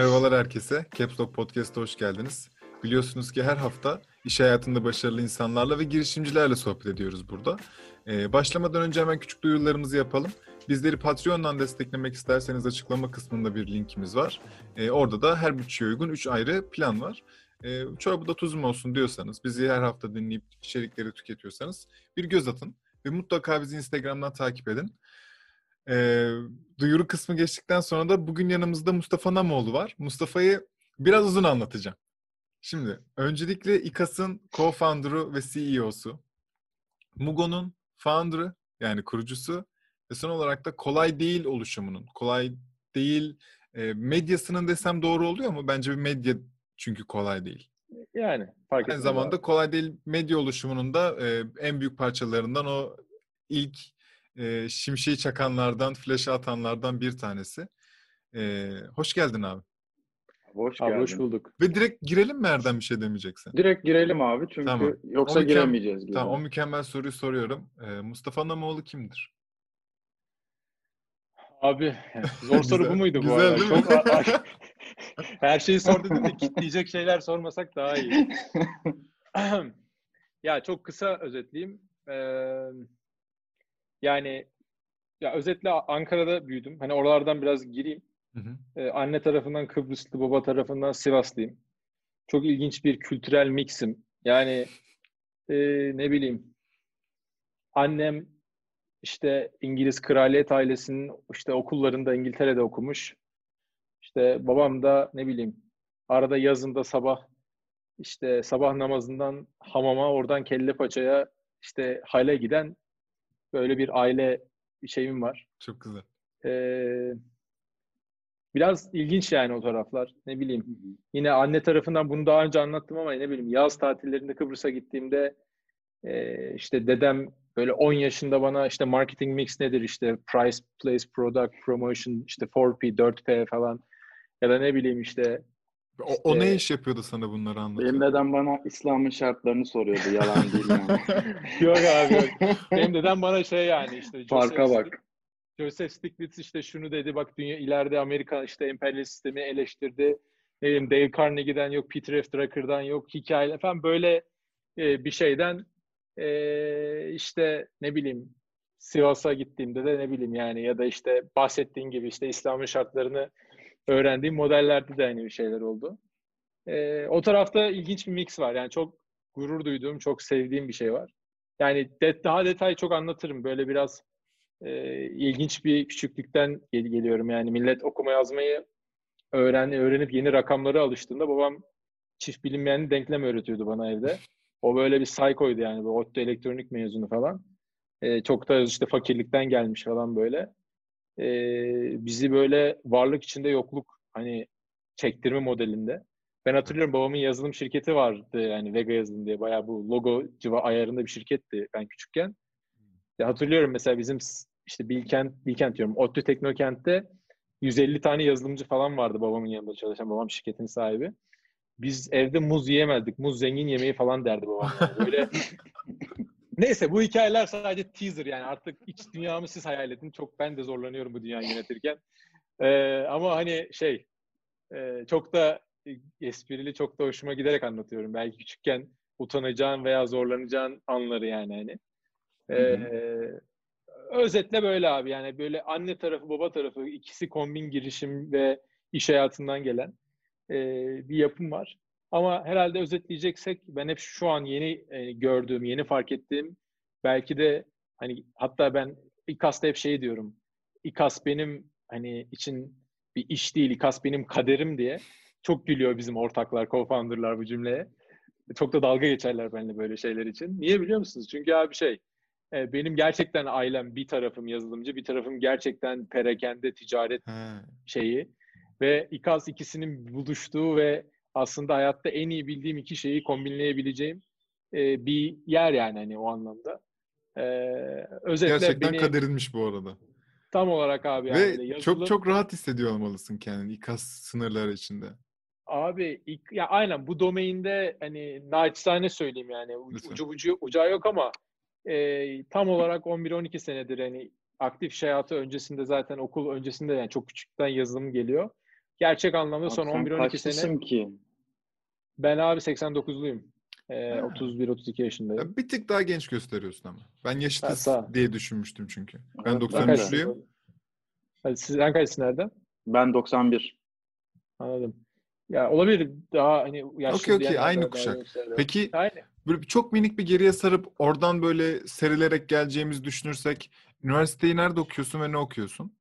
Merhabalar herkese. Caps Lock Podcast'a hoş geldiniz. Biliyorsunuz ki her hafta iş hayatında başarılı insanlarla ve girişimcilerle sohbet ediyoruz burada. Ee, başlamadan önce hemen küçük duyurularımızı yapalım. Bizleri Patreon'dan desteklemek isterseniz açıklama kısmında bir linkimiz var. Ee, orada da her bütçeye uygun 3 ayrı plan var. Ee, çorba tuzum olsun diyorsanız, bizi her hafta dinleyip içerikleri tüketiyorsanız bir göz atın. Ve mutlaka bizi Instagram'dan takip edin. Ee, duyuru kısmı geçtikten sonra da bugün yanımızda Mustafa Namoğlu var. Mustafa'yı biraz uzun anlatacağım. Şimdi öncelikle İKAS'ın co-founder'ı ve CEO'su. Mugo'nun founder'ı yani kurucusu ve son olarak da kolay değil oluşumunun, kolay değil e, medyasının desem doğru oluyor mu? Bence bir medya çünkü kolay değil. Yani fark Aynı zamanda abi. kolay değil medya oluşumunun da e, en büyük parçalarından o ilk e, şimşeği çakanlardan, flash atanlardan bir tanesi. E, hoş geldin abi. Hoş abi hoş bulduk. Ve direkt girelim mi Erdem bir şey demeyeceksin? Direkt girelim abi çünkü tamam. yoksa giremeyeceğiz. Gibi. Tamam o mükemmel soruyu soruyorum. Ee, Mustafa Namoğlu kimdir? Abi zor soru bu muydu bu arada? Çok Her şeyi sor dedim de kitleyecek şeyler sormasak daha iyi. ya çok kısa özetleyeyim. Ee, yani ya özetle Ankara'da büyüdüm. Hani oralardan biraz gireyim. Hı hı. Ee, anne tarafından Kıbrıslı, baba tarafından Sivaslıyım. Çok ilginç bir kültürel mixim. Yani e, ne bileyim annem işte İngiliz kraliyet ailesinin işte okullarında İngiltere'de okumuş. İşte babam da ne bileyim arada yazında sabah işte sabah namazından hamama oradan kelle paçaya işte hale giden böyle bir aile şeyim var. Çok güzel. Ee, biraz ilginç yani o taraflar. Ne bileyim. Yine anne tarafından bunu daha önce anlattım ama ne bileyim yaz tatillerinde Kıbrıs'a gittiğimde e, işte dedem böyle 10 yaşında bana işte marketing mix nedir işte price, place, product, promotion işte 4P, 4P falan ya da ne bileyim işte o, o ne iş yapıyordu sana bunları anlatıyor? Benim dedem bana İslam'ın şartlarını soruyordu. Yalan değil yani. yok abi yok. Benim dedem bana şey yani işte Farka Joseph bak. Joseph Stiglitz işte şunu dedi bak dünya ileride Amerika işte emperyalist sistemi eleştirdi. Ne bileyim Dale Carnegie'den yok Peter F. Drucker'dan yok hikaye falan böyle e, bir şeyden e, işte ne bileyim Sivas'a gittiğimde de ne bileyim yani ya da işte bahsettiğin gibi işte İslam'ın şartlarını öğrendiğim modellerde de aynı bir şeyler oldu. E, o tarafta ilginç bir mix var. Yani çok gurur duyduğum, çok sevdiğim bir şey var. Yani de, daha detay çok anlatırım. Böyle biraz e, ilginç bir küçüklükten gel- geliyorum. Yani millet okuma yazmayı öğren öğrenip yeni rakamları alıştığında babam çift bilinmeyen denklem öğretiyordu bana evde. O böyle bir psycho'ydu yani. Bu ODTÜ elektronik mezunu falan. E, çok da işte fakirlikten gelmiş falan böyle e, bizi böyle varlık içinde yokluk hani çektirme modelinde. Ben hatırlıyorum babamın yazılım şirketi vardı yani Vega yazılım diye bayağı bu logo civa ayarında bir şirketti ben küçükken. Ya hatırlıyorum mesela bizim işte Bilkent, Bilkent diyorum ODTÜ Teknokent'te 150 tane yazılımcı falan vardı babamın yanında çalışan babam şirketin sahibi. Biz evde muz yiyemezdik. Muz zengin yemeği falan derdi babam. Yani. Böyle Neyse bu hikayeler sadece teaser yani artık iç dünyamı siz hayal edin. Çok ben de zorlanıyorum bu dünyayı yönetirken. Ee, ama hani şey e, çok da esprili çok da hoşuma giderek anlatıyorum. Belki küçükken utanacağın veya zorlanacağın anları yani hani. Ee, özetle böyle abi yani böyle anne tarafı baba tarafı ikisi kombin girişim ve iş hayatından gelen e, bir yapım var. Ama herhalde özetleyeceksek ben hep şu an yeni e, gördüğüm, yeni fark ettiğim belki de hani hatta ben İKAS'ta hep şey diyorum. İKAS benim hani için bir iş değil, İKAS benim kaderim diye. Çok gülüyor bizim ortaklar, co-founder'lar bu cümleye. Çok da dalga geçerler benimle böyle şeyler için. Niye biliyor musunuz? Çünkü abi şey, e, benim gerçekten ailem bir tarafım yazılımcı, bir tarafım gerçekten perakende ticaret şeyi. Ve İKAS ikisinin buluştuğu ve aslında hayatta en iyi bildiğim iki şeyi kombinleyebileceğim e, bir yer yani hani o anlamda. E, özetle Gerçekten beni, kaderinmiş bu arada. Tam olarak abi. Yani. Ve yazılım, çok çok rahat hissediyor olmalısın kendini İKAS sınırları içinde. Abi ya aynen bu domainde hani naçizane söyleyeyim yani ucu, ucu, ucu ucağı yok ama e, tam olarak 11-12 senedir hani aktif iş hayatı öncesinde zaten okul öncesinde yani çok küçükten yazılım geliyor. Gerçek anlamda Abi son sen 11-12 kaçlısın sene ki? ben abi 89'luyum. Ee, Ha. 31-32 yaşındayım. Ya bir tık daha genç gösteriyorsun ama. Ben yaşıtız diye düşünmüştüm çünkü. Ben Evet, ben Sen de. 93'lüyüm. kaçsın? Hadi siz sen kaçsın nereden? Ben 91. Anladım. Ya olabilir daha hani yaşlı Okey, okey, aynı kuşak. Peki Aynı. böyle çok minik bir geriye sarıp oradan böyle serilerek geleceğimizi düşünürsek üniversiteyi nerede okuyorsun ve ne okuyorsun?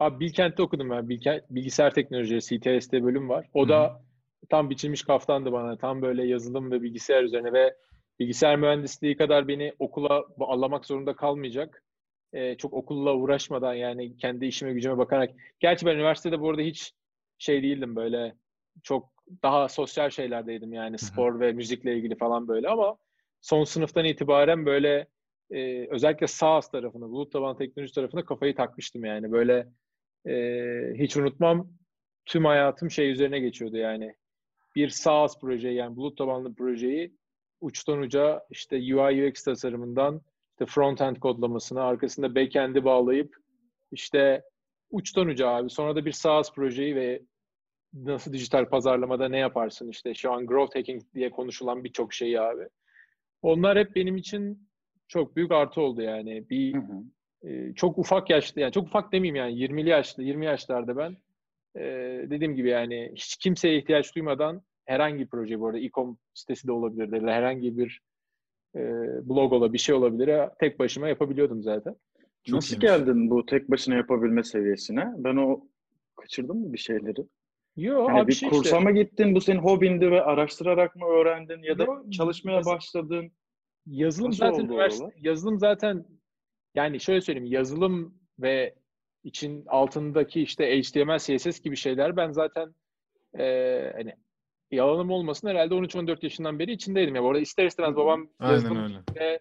Abi Bilkent'te okudum ben. Bilkent, bilgisayar teknolojileri CTS'de bölüm var. O Hı da tam biçilmiş kaftandı bana. Tam böyle yazılım ve bilgisayar üzerine ve bilgisayar mühendisliği kadar beni okula bağlamak zorunda kalmayacak. Ee, çok okulla uğraşmadan yani kendi işime gücüme bakarak. Gerçi ben üniversitede bu arada hiç şey değildim böyle çok daha sosyal şeylerdeydim yani spor ve müzikle ilgili falan böyle ama son sınıftan itibaren böyle e, özellikle SaaS tarafına, bulut tabanlı teknoloji tarafına kafayı takmıştım yani böyle e, hiç unutmam tüm hayatım şey üzerine geçiyordu yani. Bir SaaS projeyi yani bulut tabanlı projeyi uçtan uca işte UI UX tasarımından işte front-end kodlamasına arkasında back-end'i bağlayıp işte uçtan uca abi. Sonra da bir SaaS projeyi ve nasıl dijital pazarlamada ne yaparsın işte şu an growth hacking diye konuşulan birçok şeyi abi. Onlar hep benim için çok büyük artı oldu yani. Bir Hı hı. E, çok ufak yaşta yani çok ufak demeyeyim yani 20'li yaşlı 20 yaşlarda ben e, dediğim gibi yani hiç kimseye ihtiyaç duymadan herhangi bir proje bu arada e-com sitesi de olabilir herhangi bir e, blog olabilir bir şey olabilir tek başıma yapabiliyordum zaten. Çok Nasıl iyiymiş. geldin bu tek başına yapabilme seviyesine? Ben o kaçırdım mı bir şeyleri? Yo Yani abi bir şey kursa işte mı gittin? Bu senin hobindi ve araştırarak mı öğrendin ya da Yo, çalışmaya yaz- başladın? yazılım Nasıl zaten üniversite yazılım zaten yani şöyle söyleyeyim yazılım ve için altındaki işte HTML, CSS gibi şeyler ben zaten e, hani yalanım olmasın herhalde 13-14 yaşından beri içindeydim ya. Bu arada ister istemez babam yazılım ve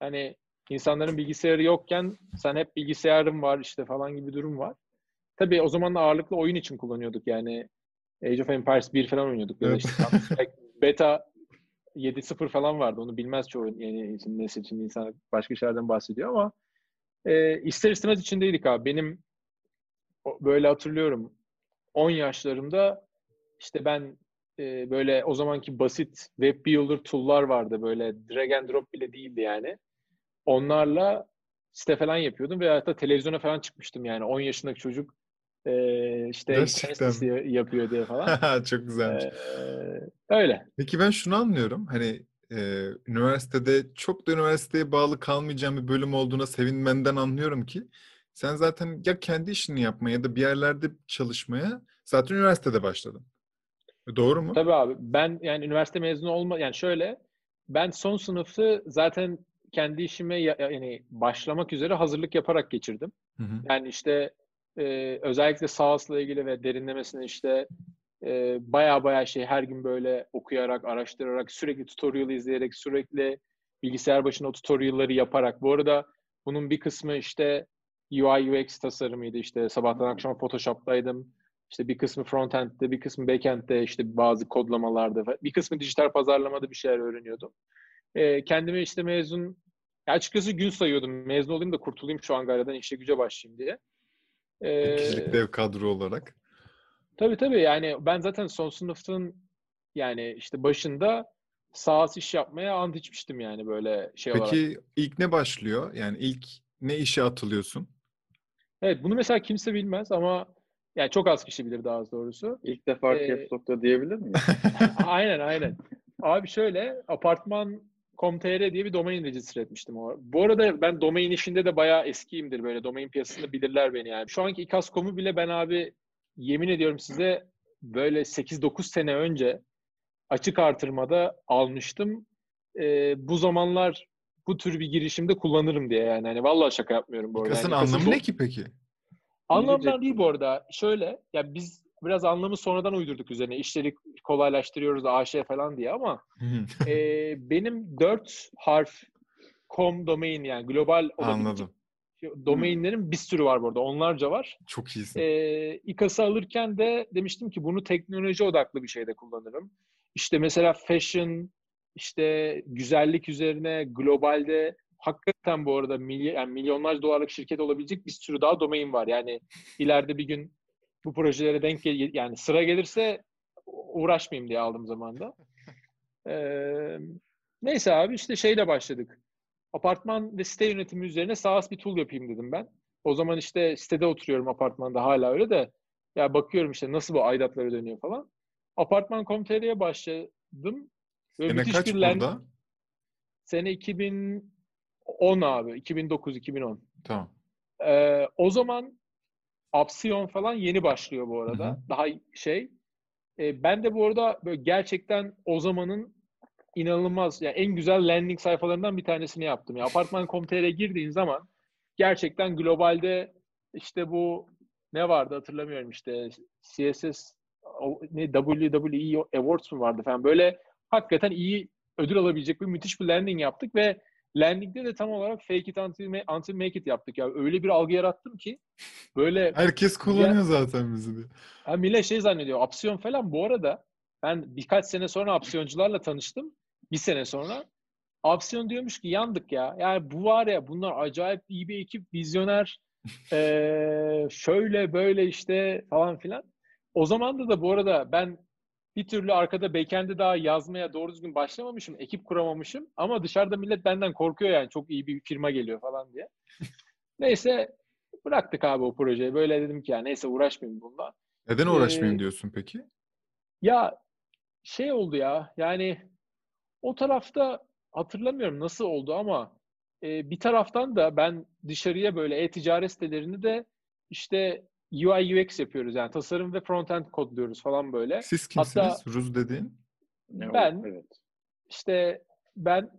hani insanların bilgisayarı yokken sen hep bilgisayarım var işte falan gibi durum var. Tabii o zaman da ağırlıklı oyun için kullanıyorduk yani Age of Empires 1 falan oynuyorduk. Ya Evet. işte beta 7.0 falan vardı. Onu bilmez çoğu yeni nesil için insan başka şeylerden bahsediyor ama e, ister istemez içindeydik abi. Benim böyle hatırlıyorum 10 yaşlarımda işte ben e, böyle o zamanki basit web builder tool'lar vardı böyle drag and drop bile değildi yani. Onlarla site falan yapıyordum ve hatta televizyona falan çıkmıştım yani 10 yaşındaki çocuk e, işte Gerçekten yapıyor diye falan. Çok güzelmiş. Ee, öyle. Peki ben şunu anlıyorum. Hani e, üniversitede çok da üniversiteye bağlı kalmayacağım bir bölüm olduğuna sevinmenden anlıyorum ki sen zaten ya kendi işini yapmaya ya da bir yerlerde çalışmaya zaten üniversitede başladın. Doğru mu? Tabii abi. Ben yani üniversite mezunu olma yani şöyle ben son sınıfı zaten kendi işime ya- yani başlamak üzere hazırlık yaparak geçirdim. Hı hı. Yani işte e, özellikle SaaS'la ilgili ve derinlemesine işte e, baya baya şey her gün böyle okuyarak, araştırarak, sürekli tutorial izleyerek, sürekli bilgisayar başında o tutorial'ları yaparak. Bu arada bunun bir kısmı işte UI UX tasarımıydı. İşte sabahtan akşama Photoshop'taydım. İşte bir kısmı frontend'de, bir kısmı backend'de işte bazı kodlamalarda, bir kısmı dijital pazarlamada bir şeyler öğreniyordum. E, kendime işte mezun, ya açıkçası gün sayıyordum. Mezun olayım da kurtulayım şu Ankara'dan işe güce başlayayım diye. Bir E, kişilik dev kadro olarak. Tabii tabii yani ben zaten son sınıfın yani işte başında sahas iş yapmaya ant içmiştim yani böyle şey olarak. Peki ilk ne başlıyor? Yani ilk ne işe atılıyorsun? Evet bunu mesela kimse bilmez ama yani çok az kişi bilir daha doğrusu. İlk defa Ee, Caps Lock'ta diyebilir miyim? aynen aynen. Abi şöyle apartman.com.tr diye bir domain register etmiştim. O. Bu arada ben domain işinde de bayağı eskiyimdir böyle. Domain piyasasında bilirler beni yani. Şu anki ikaz.com'u bile ben abi yemin ediyorum size böyle 8-9 sene önce açık artırmada almıştım. Ee, bu zamanlar bu tür bir girişimde kullanırım diye yani. Hani vallahi şaka yapmıyorum bu arada. Yani anlamı ne ki peki? Anlamdan değil bu arada. Şöyle, ya biz biraz anlamı sonradan uydurduk üzerine. İşleri kolaylaştırıyoruz AŞ falan diye ama e, benim dört harf com domain yani global olabilecek Anladım. Domainlerin bir sürü var burada. Onlarca var. Çok iyisin. E, İKAS'ı alırken de demiştim ki bunu teknoloji odaklı bir şeyde kullanırım. İşte mesela fashion, işte güzellik üzerine globalde hakikaten bu arada milyon, yani milyonlarca dolarlık şirket olabilecek bir sürü daha domain var. Yani ileride bir gün bu projelere denk gel yani sıra gelirse uğraşmayayım diye aldım zamanda. Ee, neyse abi işte şeyle başladık. Apartman ve site yönetimi üzerine SaaS bir tool yapayım dedim ben. O zaman işte sitede oturuyorum apartmanda hala öyle de ya bakıyorum işte nasıl bu aidatları dönüyor falan. Apartman.com.tr'ye başladım. Böyle Sene kaç bir land- burada? Sene 2010 abi. 2009-2010. Tamam. Ee, o zaman Apsiyon falan yeni başlıyor bu arada. Hı hı. Daha şey. Ee, ben de bu arada böyle gerçekten o zamanın inanılmaz yani en güzel landing sayfalarından bir tanesini yaptım. Ya apartman.com.tr'ye girdiğin zaman gerçekten globalde işte bu ne vardı hatırlamıyorum işte CSS ne WWE Awards mu vardı falan böyle hakikaten iyi ödül alabilecek bir müthiş bir landing yaptık ve landingde de tam olarak fake it until, until make it yaptık ya. Öyle bir algı yarattım ki böyle Herkes kullanıyor zaten bizi diye. Ha, millet şey zannediyor. Opsiyon falan bu arada ben birkaç sene sonra opsiyoncularla tanıştım. Bir sene sonra. Opsiyon diyormuş ki yandık ya. Yani bu var ya bunlar acayip iyi bir ekip, vizyoner. Ee, şöyle böyle işte falan filan. O zaman da da bu arada ben bir türlü arkada backend'e daha yazmaya doğru düzgün başlamamışım. Ekip kuramamışım. Ama dışarıda millet benden korkuyor yani. Çok iyi bir firma geliyor falan diye. Neyse bıraktık abi o projeyi. Böyle dedim ki ya neyse uğraşmayayım bununla. Neden uğraşmayayım Ee, diyorsun peki? Ya şey oldu ya yani o tarafta hatırlamıyorum nasıl oldu ama e, bir taraftan da ben dışarıya böyle e-ticaret sitelerini de işte UI UX yapıyoruz yani tasarım ve frontend kodluyoruz falan böyle. Siz kimsiniz? hatta- Ruz dediğin? Ne Ben-? Evet. İşte ben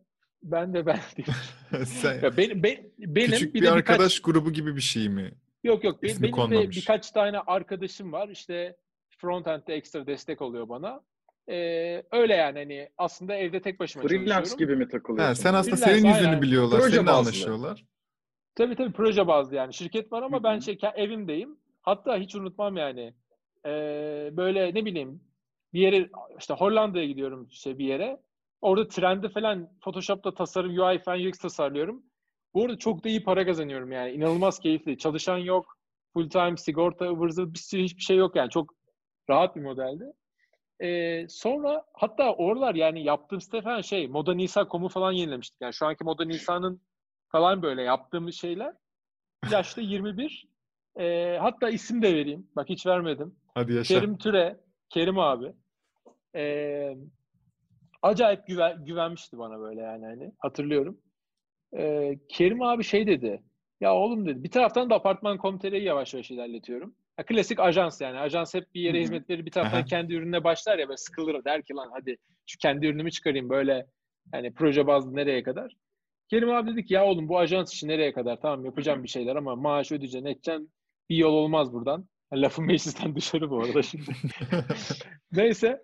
ben de ben değilim. Sen Ya benim, ben- benim küçük bir bir, arkadaş birkaç grubu gibi bir şey mi? yok yok benim, benim de birkaç tane arkadaşım var işte frontend'de ekstra destek oluyor bana. Ee, öyle yani hani aslında evde tek başıma Freelance çalışıyorum. gibi mi takılıyorsun? Sen aslında Freelance, senin yüzünü aynen. biliyorlar, Proje seninle bazlı. anlaşıyorlar. Tabii tabii proje bazlı yani. Şirket var ama ben şey ke- evimdeyim. Hatta hiç unutmam yani. Ee, böyle ne bileyim bir yere işte Hollanda'ya gidiyorum işte bir yere. Orada trende falan Photoshop'ta tasarım, UI falan UX tasarlıyorum. Bu arada çok da iyi para kazanıyorum yani. İnanılmaz keyifli. Çalışan yok. Full time sigorta ıvır zıvır bir sürü hiçbir şey yok yani. Çok rahat bir modeldi. Ee, sonra hatta oralar yani yaptığım site falan şey Moda Nisa.com'u falan yenilemiştik. Yani şu anki Moda Nisa'nın falan böyle yaptığımız şeyler. Yaşta 21. Ee, hatta isim de vereyim. Bak hiç vermedim. Hadi yaşa. Kerim Türe. Kerim abi. Ee, acayip güven, güvenmişti bana böyle yani hani hatırlıyorum. Ee, Kerim abi şey dedi. Ya oğlum dedi. Bir taraftan da apartman komitereyi yavaş yavaş ilerletiyorum. Ya, klasik ajans yani. Ajans hep bir yere Hı hı. hizmet verir. Bir taraftan Aha. kendi ürününe başlar ya böyle sıkılır. Der ki lan hadi şu kendi ürünümü çıkarayım böyle yani proje bazlı nereye kadar. Kerim abi dedi ki ya oğlum bu ajans işi nereye kadar? Tamam yapacağım bir şeyler ama maaş ödeyeceksin edeceksin. Bir yol olmaz buradan. Lafın meclisten dışarı bu arada şimdi. Neyse.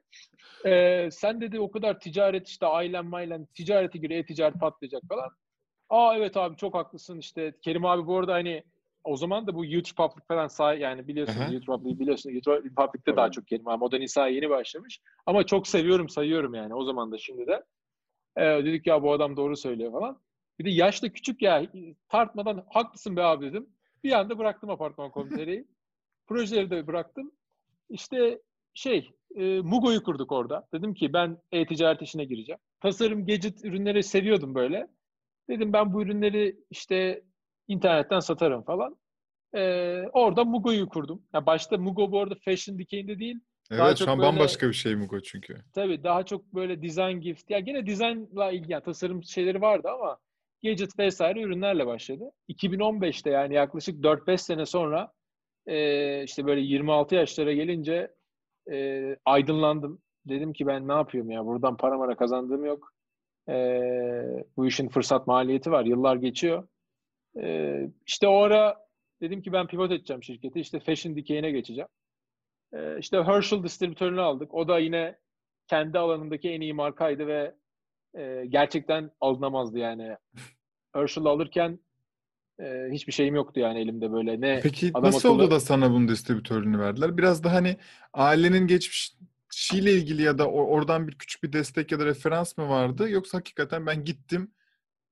Ee, sen dedi o kadar ticaret işte ailen mailen ticarete göre e-ticaret patlayacak falan. Aa evet abi çok haklısın işte. Kerim abi bu arada hani o zaman da bu YouTube Public falan sağ yani biliyorsun Aha. YouTube Public biliyorsun YouTube Public'te daha çok Kerim abi. Modern İsa yeni başlamış. Ama çok seviyorum sayıyorum yani o zaman da şimdi de. Ee, dedik ya bu adam doğru söylüyor falan. Bir de yaşta küçük ya tartmadan haklısın be abi dedim. Bir anda bıraktım apartman komitereyi. Projeleri de bıraktım. İşte şey e, Mugo'yu kurduk orada. Dedim ki ben e-ticaret işine gireceğim. Tasarım, gadget ürünleri seviyordum böyle. Dedim ben bu ürünleri işte internetten satarım falan. Ee, orada Mugo'yu kurdum. Ya başta Mugo bu arada fashion dikeyinde değil. Daha Evet çok şu an böyle- bambaşka bir şey Mugo çünkü. Tabii daha çok böyle design gift. Ya gene designla ilgili yani tasarım şeyleri vardı ama gadget vesaire ürünlerle başladı. 2015'te yani yaklaşık 4-5 sene sonra e, işte böyle 26 yaşlara gelince e, aydınlandım. Dedim ki ben ne yapıyorum ya buradan para mara kazandığım yok. E, bu işin fırsat maliyeti var. Yıllar geçiyor. E, işte o ara dedim ki ben pivot edeceğim şirketi. İşte fashion dikeyine geçeceğim. E, işte Herschel distribütörünü aldık. O da yine kendi alanındaki en iyi markaydı ve e, gerçekten alınamazdı yani. Herschel'ı alırken e, hiçbir şeyim yoktu yani elimde böyle. Ne Peki adam nasıl akıllı- oldu da sana bunun distribütörünü verdiler? Biraz da hani ailenin geçmişiyle ilgili ya da oradan bir küçük bir destek ya da referans mı vardı? Yoksa hakikaten ben gittim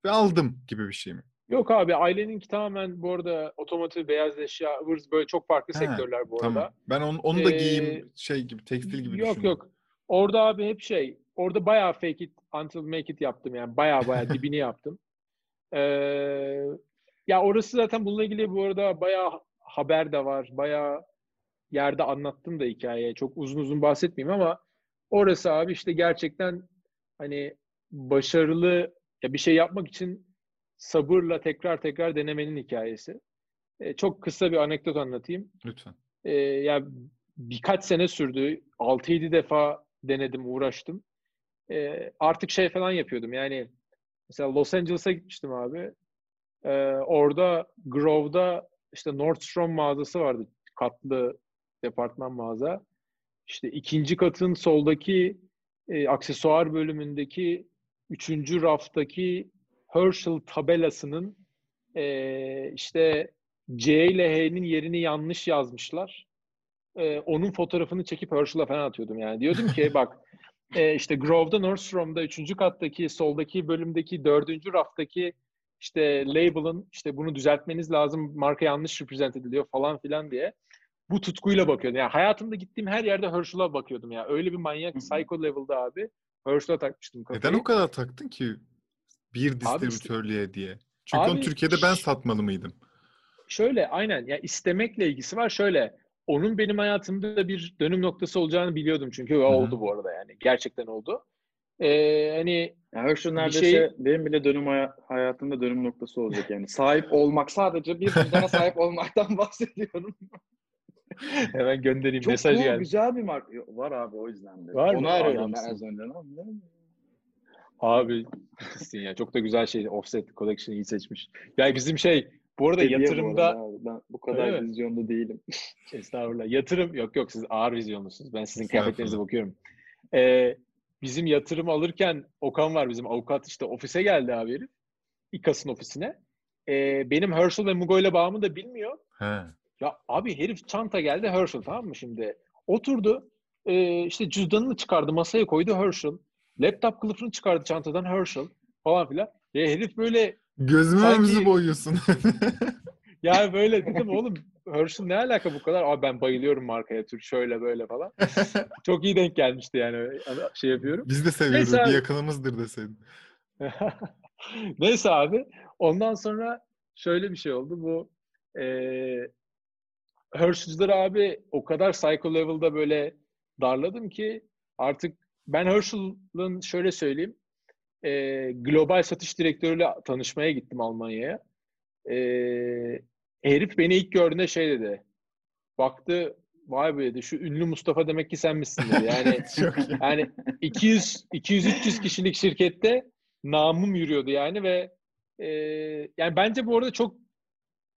ve aldım gibi bir şey mi? Yok abi aileninki tamamen bu arada otomotiv, beyaz eşya, ıvır böyle çok farklı He, sektörler bu arada. Tamam. Ben onu, onu da Ee, giyeyim şey gibi tekstil gibi Yok düşündüm. yok. Orada abi hep şey, orada bayağı fake it until make it yaptım yani. Bayağı bayağı dibini yaptım. Ee, ya orası zaten bununla ilgili bu arada bayağı haber de var. Bayağı yerde anlattım da hikaye. Çok uzun uzun bahsetmeyeyim ama orası abi işte gerçekten hani başarılı ya bir şey yapmak için sabırla tekrar tekrar denemenin hikayesi. Ee, çok kısa bir anekdot anlatayım. Lütfen. Ee, ya birkaç sene sürdü. 6-7 defa denedim, uğraştım. Ee, artık şey falan yapıyordum. Yani mesela Los Angeles'a gitmiştim abi. Ee, orada Grove'da işte Nordstrom mağazası vardı. Katlı departman mağaza. İşte ikinci katın soldaki e, aksesuar bölümündeki üçüncü raftaki Herschel tabelasının e, işte C ile H'nin yerini yanlış yazmışlar. Ee, onun fotoğrafını çekip Herschel'a falan atıyordum yani. Diyordum ki bak e, işte Grove'da Nordstrom'da üçüncü kattaki soldaki bölümdeki dördüncü raftaki işte label'ın işte bunu düzeltmeniz lazım marka yanlış represent ediliyor falan filan diye bu tutkuyla bakıyordum. Yani hayatımda gittiğim her yerde Herschel'a bakıyordum ya. Öyle bir manyak psycho level'da abi. Herschel'a takmıştım kafayı. Neden o kadar taktın ki bir Abi işte- distribütörlüğe diye? Çünkü onu Abi Türkiye'de ben satmalı mıydım? Şöyle aynen ya istemekle ilgisi var. Şöyle onun benim hayatımda da bir dönüm noktası olacağını biliyordum çünkü o hı. oldu bu arada yani gerçekten oldu. Ee, hani Yani Herschel neredeyse şey- benim bile dönüm haya- hayatımda dönüm noktası olacak yani. Sahip olmak sadece bir cüzdana sahip olmaktan bahsediyorum. hemen göndereyim Çok mesaj geldi. güzel bir marka. Var abi o yüzden de. Var mı? Onu arıyorum ben az önce. Abi ya. Çok da güzel şey. Offset Collection'ı iyi seçmiş. Ya bizim şey bu arada Hediye bu yatırımda arada abi. Ben bu kadar Öyle mi? vizyonda değilim. Estağfurullah. Yatırım yok yok siz ağır vizyonlusunuz. Ben sizin kıyafetlerinize bakıyorum. Ee, bizim yatırım alırken Okan var bizim avukat işte ofise geldi abi herif. İKAS'ın ofisine. Ee, benim Herschel ve Mugo ile bağımı da bilmiyor. He. Ya abi herif çanta geldi Herschel tamam mı şimdi? Oturdu e, işte cüzdanını çıkardı masaya koydu Herschel. Laptop kılıfını çıkardı çantadan Herschel falan filan. Ve herif böyle Gözümü Sanki- boyuyorsun. ya böyle dedim oğlum Herschel ne alaka bu kadar? Abi ben bayılıyorum markaya tür şöyle böyle falan. Çok iyi denk gelmişti yani şey yapıyorum. Biz de seviyoruz. Neyse Bir abi. yakınımızdır deseydin. Neyse abi. Ondan sonra şöyle bir şey oldu. Bu eee Herschel'ları abi o kadar psycho level'da böyle darladım ki artık ben Herschel'ın şöyle söyleyeyim eee, global satış direktörüyle tanışmaya gittim Almanya'ya. Eee herif beni ilk gördüğünde şey dedi. Baktı vay be dedi şu ünlü Mustafa demek ki sen misin dedi. Yani yani 200 200 300 kişilik şirkette namım yürüyordu yani ve e, yani bence bu arada çok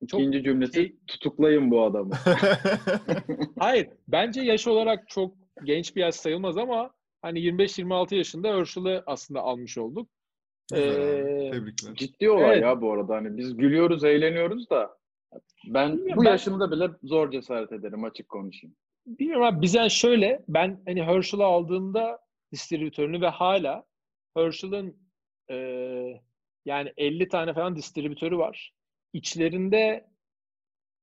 Çok- İkinci cümlesi şey- tutuklayın bu adamı. hayır bence yaş olarak çok genç bir yaş sayılmaz ama hani 25-26 yaşında Herschel'ı aslında almış olduk. Ee, Tebrikler. Ciddi olay Evet. ya bu arada. Hani biz gülüyoruz, eğleniyoruz da ben Bilmiyorum, bu ben- yaşımda bile zor cesaret ederim açık konuşayım. Bilmiyorum abi bize şöyle ben hani Herschel'ı aldığımda distribütörünü ve hala Herschel'ın e, yani 50 tane falan distribütörü var. İçlerinde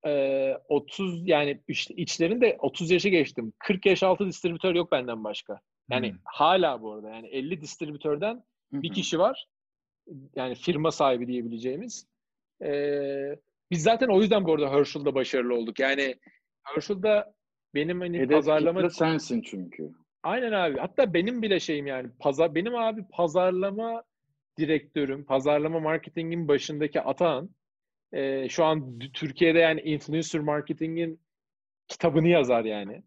e, 30 yani iç- içlerinde 30 yaşı geçtim. 40 yaş altı distribütör yok benden başka. Yani Hmm. hala bu arada yani 50 distribütörden bir kişi var. Yani firma sahibi diyebileceğimiz. Ee, biz zaten o yüzden bu arada Herschel'da başarılı olduk. Yani Herschel'da benim hani Hedef pazarlama sensin çünkü. aynen abi. Hatta benim bile şeyim yani pazar benim abi pazarlama direktörüm, pazarlama marketingin başındaki Atahan e, şu an Türkiye'de yani influencer marketingin kitabını yazar yani.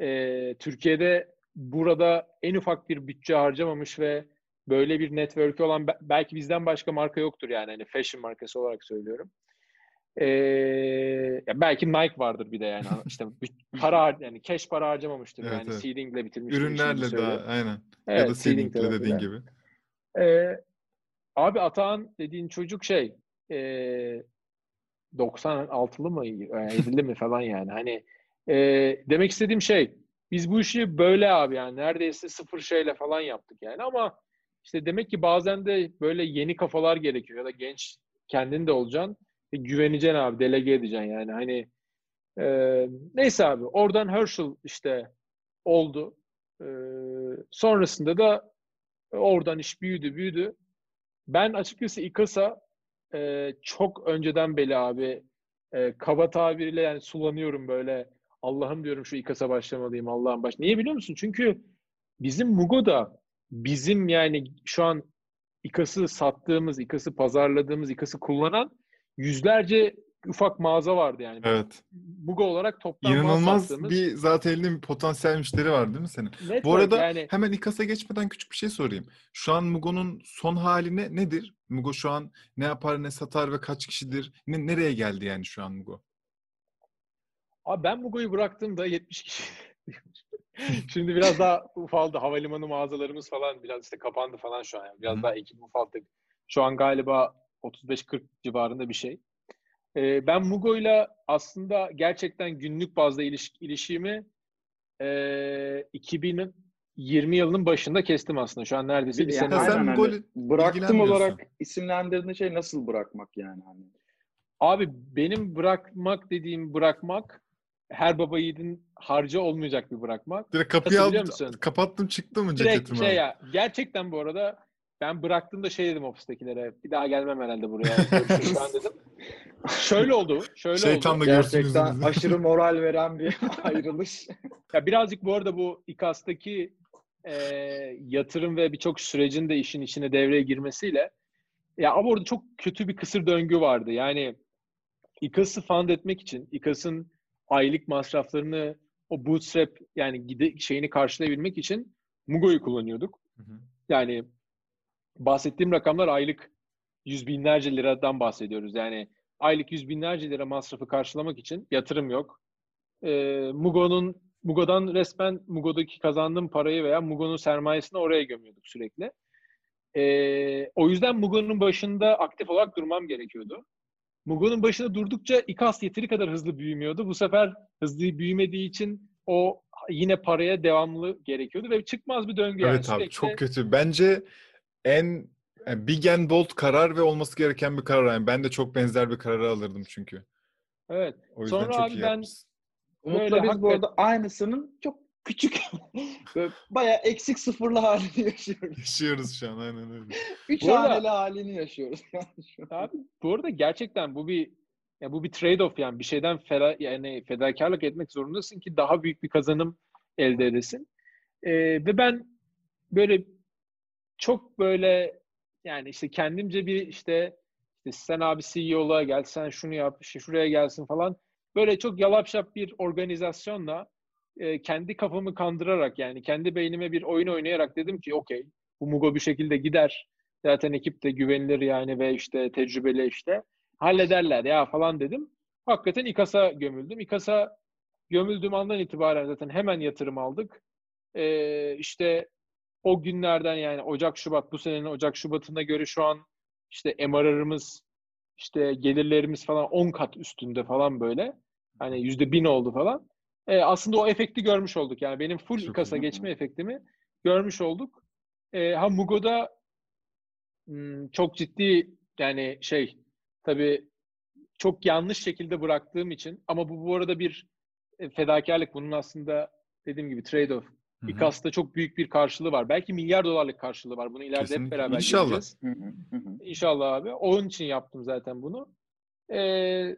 E, Türkiye'de burada en ufak bir bütçe harcamamış ve böyle bir network'ü olan be- belki bizden başka marka yoktur yani hani fashion markası olarak söylüyorum. E, ya belki Nike vardır bir de yani işte para yani cash para harcamamıştır Evet, yani evet. seedingle bitirmiştir. işini Ürünlerle daha aynen. ya Evet, da seeding seedingle dediğin tarafıyla. gibi. Ee, abi Atahan dediğin çocuk şey ee, 96'lı mı, yani 7'li mi falan yani. Hani ee, demek istediğim şey biz bu işi böyle abi yani neredeyse sıfır şeyle falan yaptık yani ama işte demek ki bazen de böyle yeni kafalar gerekiyor ya da genç kendin de olacaksın ve güveneceksin abi, delege edeceksin yani. Hani e, neyse abi oradan Herschel işte oldu. E, sonrasında da oradan iş büyüdü büyüdü. Ben açıkçası İKAS'a e, çok önceden beri abi e, kaba tabiriyle yani sulanıyorum böyle. Allah'ım diyorum şu İKAS'a başlamalıyım Allah'ım baş. Niye biliyor musun? Çünkü bizim Mugo'da bizim yani şu an İKAS'ı sattığımız, İKAS'ı pazarladığımız, İKAS'ı kullanan yüzlerce ufak mağaza vardı yani. Evet. Mugo olarak toptan İnanılmaz sattığımız. bir zaten elinde bir potansiyel müşteri var değil mi senin? Network Bu arada yani hemen İKAS'a geçmeden küçük bir şey sorayım. Şu an Mugo'nun son hali ne, nedir? Mugo şu an ne yapar, ne satar ve kaç kişidir? Ne, nereye geldi yani şu an Mugo? Abi ben Mugo'yu bıraktığımda 70 kişi. Şimdi biraz daha ufaldı. Havalimanı mağazalarımız falan biraz işte kapandı falan şu an. Yani. Biraz Hı. daha ekip ufalttık. Şu an galiba 35-40 civarında bir şey. Ee, ben Mugo'yla aslında gerçekten günlük bazda iliş, ilişiğimi e, 2020 yılının başında kestim aslında. Şu an neredeyse bir Yani sene sen hani bıraktım olarak isimlendirdiğin şey nasıl bırakmak yani hani. Abi benim bırakmak dediğim bırakmak her baba yiğidin harcı olmayacak bir bırakmak. Direkt kapıyı aldım, musun? kapattım çıktı mı Direkt ceketimi şey ya gerçekten bu arada ben bıraktığımda şey dedim ofistekilere bir daha gelmem herhalde buraya dedim. Şöyle oldu. Şöyle Şeytan oldu. da görsün Gerçekten yüzünüzü. aşırı moral veren bir ayrılış. Ya birazcık bu arada bu İKAS'taki e, yatırım ve birçok sürecin de işin içine devreye girmesiyle ya ama orada çok kötü bir kısır döngü vardı. Yani İKAS'ı fund etmek için, İKAS'ın aylık masraflarını o bootstrap yani gide, şeyini karşılayabilmek için Mugo'yu kullanıyorduk. Hı hı. Yani bahsettiğim rakamlar aylık yüz binlerce liradan bahsediyoruz. Yani aylık yüz binlerce lira masrafı karşılamak için yatırım yok. Ee, Mugo'nun Mugo'dan resmen Mugo'daki kazandığım parayı veya Mugo'nun sermayesini oraya gömüyorduk sürekli. Ee, o yüzden Mugo'nun başında aktif olarak durmam gerekiyordu. Mugo'nun başında durdukça İKAS yeteri kadar hızlı büyümüyordu. Bu sefer hızlı büyümediği için o yine paraya devamlı gerekiyordu ve çıkmaz bir döngü. yani. Evet abi Sürekli- çok kötü. Bence en yani big and bold karar ve olması gereken bir karar. Yani ben de çok benzer bir kararı alırdım çünkü. Evet. O yüzden Sonra çok abi iyi ben-. Umut'la biz bu hakikaten- arada aynısının çok küçük bayağı eksik sıfırlı halini yaşıyoruz. Yaşıyoruz şu an aynen öyle. Üç Bu arada- haneli halini yaşıyoruz. yani şu an. Abi bu arada gerçekten bu bir ya bu bir trade-off yani bir şeyden fera, yani fedakarlık etmek zorundasın ki daha büyük bir kazanım elde edesin. Ee, ve ben böyle çok böyle yani işte kendimce bir işte, işte sen abi CEO'luğa gel, sen şunu yap, işte şuraya gelsin falan. Böyle çok yalapşap bir organizasyonla e, kendi kafamı kandırarak yani kendi beynime bir oyun oynayarak dedim ki okey bu Mugo bir şekilde gider. Zaten ekip de güvenilir yani ve işte tecrübeli işte. Hallederler ya falan dedim. Hakikaten İKAS'a gömüldüm. İKAS'a gömüldüğüm andan itibaren zaten hemen yatırım aldık. Ee, işte o günlerden yani Ocak Şubat bu senenin Ocak Şubat'ına göre şu an işte MRR'ımız işte gelirlerimiz falan 10 kat üstünde falan böyle. Hani yüzde bin oldu falan. Ee, aslında o efekti görmüş olduk. Yani benim full Çok İKAS'a iyi. geçme efektimi görmüş olduk. Ee, ha Mugo'da hmm, çok ciddi yani şey tabii çok yanlış şekilde bıraktığım için ama bu bu arada bir e, fedakarlık. Bunun aslında dediğim gibi trade-off. İKAS'ta çok büyük bir karşılığı var. Belki milyar dolarlık karşılığı var. Bunu ileride Kesinlikle. hep beraber İnşallah. göreceğiz. İnşallah abi. Onun için yaptım zaten bunu. Ee,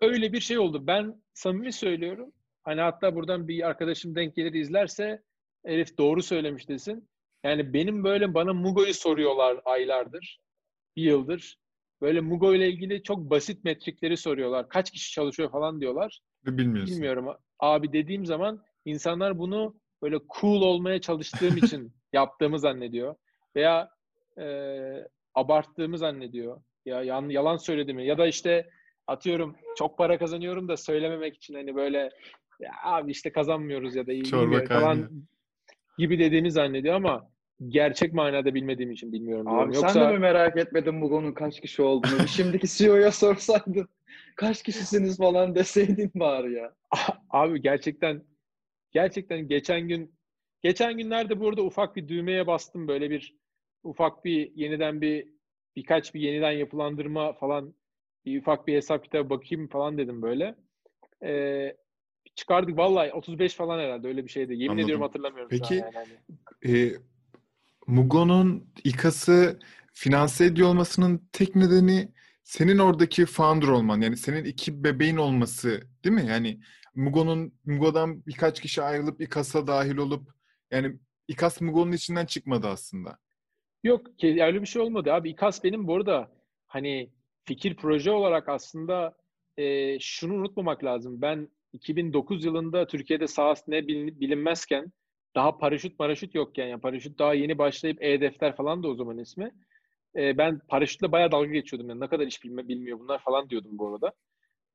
öyle bir şey oldu. Ben samimi söylüyorum. Hani hatta buradan bir arkadaşım denk gelir izlerse Elif doğru söylemiş desin. Yani benim böyle bana Mugo'yu soruyorlar aylardır. Bir yıldır. Böyle Mugo ile ilgili çok basit metrikleri soruyorlar. Kaç kişi çalışıyor falan diyorlar. Bilmiyorsun. Bilmiyorum. Abi dediğim zaman insanlar bunu böyle cool olmaya çalıştığım için yaptığımı zannediyor. Veya e, abarttığımı zannediyor. Ya yan, yalan söylediğimi ya da işte atıyorum çok para kazanıyorum da söylememek için hani böyle ya abi işte kazanmıyoruz ya da iyi Çorba falan gibi dediğimi zannediyor ama gerçek manada bilmediğim için bilmiyorum. Abi Yoksa sen de mi merak etmedin Mugo'nun kaç kişi olduğunu? Şimdiki CEO'ya sorsaydın kaç kişisiniz falan deseydin bari ya. Abi gerçekten gerçekten geçen gün geçen günlerde burada ufak bir düğmeye bastım böyle bir ufak bir yeniden bir birkaç bir yeniden yapılandırma falan bir ufak bir hesap kitabı bakayım falan dedim böyle. Ee, çıkardık vallahi 35 falan herhalde öyle bir şeydi. Yemin Anladım. ediyorum hatırlamıyorum. Peki, yani. E, Mugo'nun İKAS'ı finanse ediyor olmasının tek nedeni senin oradaki founder olman. Yani senin iki bebeğin olması değil mi? Yani Mugo'nun Mugo'dan birkaç kişi ayrılıp İKAS'a dahil olup yani İKAS Mugo'nun içinden çıkmadı aslında. Yok ki öyle bir şey olmadı abi. İKAS benim bu arada hani fikir proje olarak aslında e, şunu unutmamak lazım. Ben 2009 yılında Türkiye'de SaaS ne bilin- bilinmezken daha paraşüt paraşüt yokken yani paraşüt daha yeni başlayıp e-defter falan da o zaman ismi. E, ben paraşütle bayağı dalga geçiyordum yani ne kadar iş bilme, bilmiyor bunlar falan diyordum bu arada.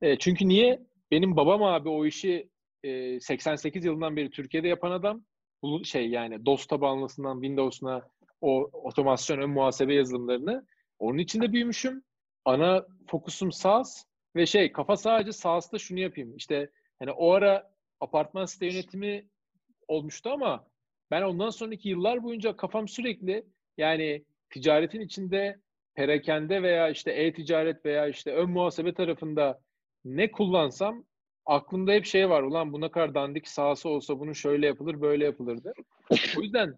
E, çünkü niye? Benim babam abi o işi e, 88 yılından beri Türkiye'de yapan adam. Bu şey yani DOS tabanlısından Windows'una o otomasyon ön muhasebe yazılımlarını. Onun içinde büyümüşüm. Ana fokusum SaaS ve şey kafa sadece SaaS'ta şunu yapayım. İşte hani o ara apartman site yönetimi olmuştu ama ben ondan sonraki yıllar boyunca kafam sürekli yani ticaretin içinde perakende veya işte e-ticaret veya işte ön muhasebe tarafında ne kullansam aklımda hep şey var. Ulan bu ne kadar dandik sahası olsa bunu şöyle yapılır böyle yapılırdı. O yüzden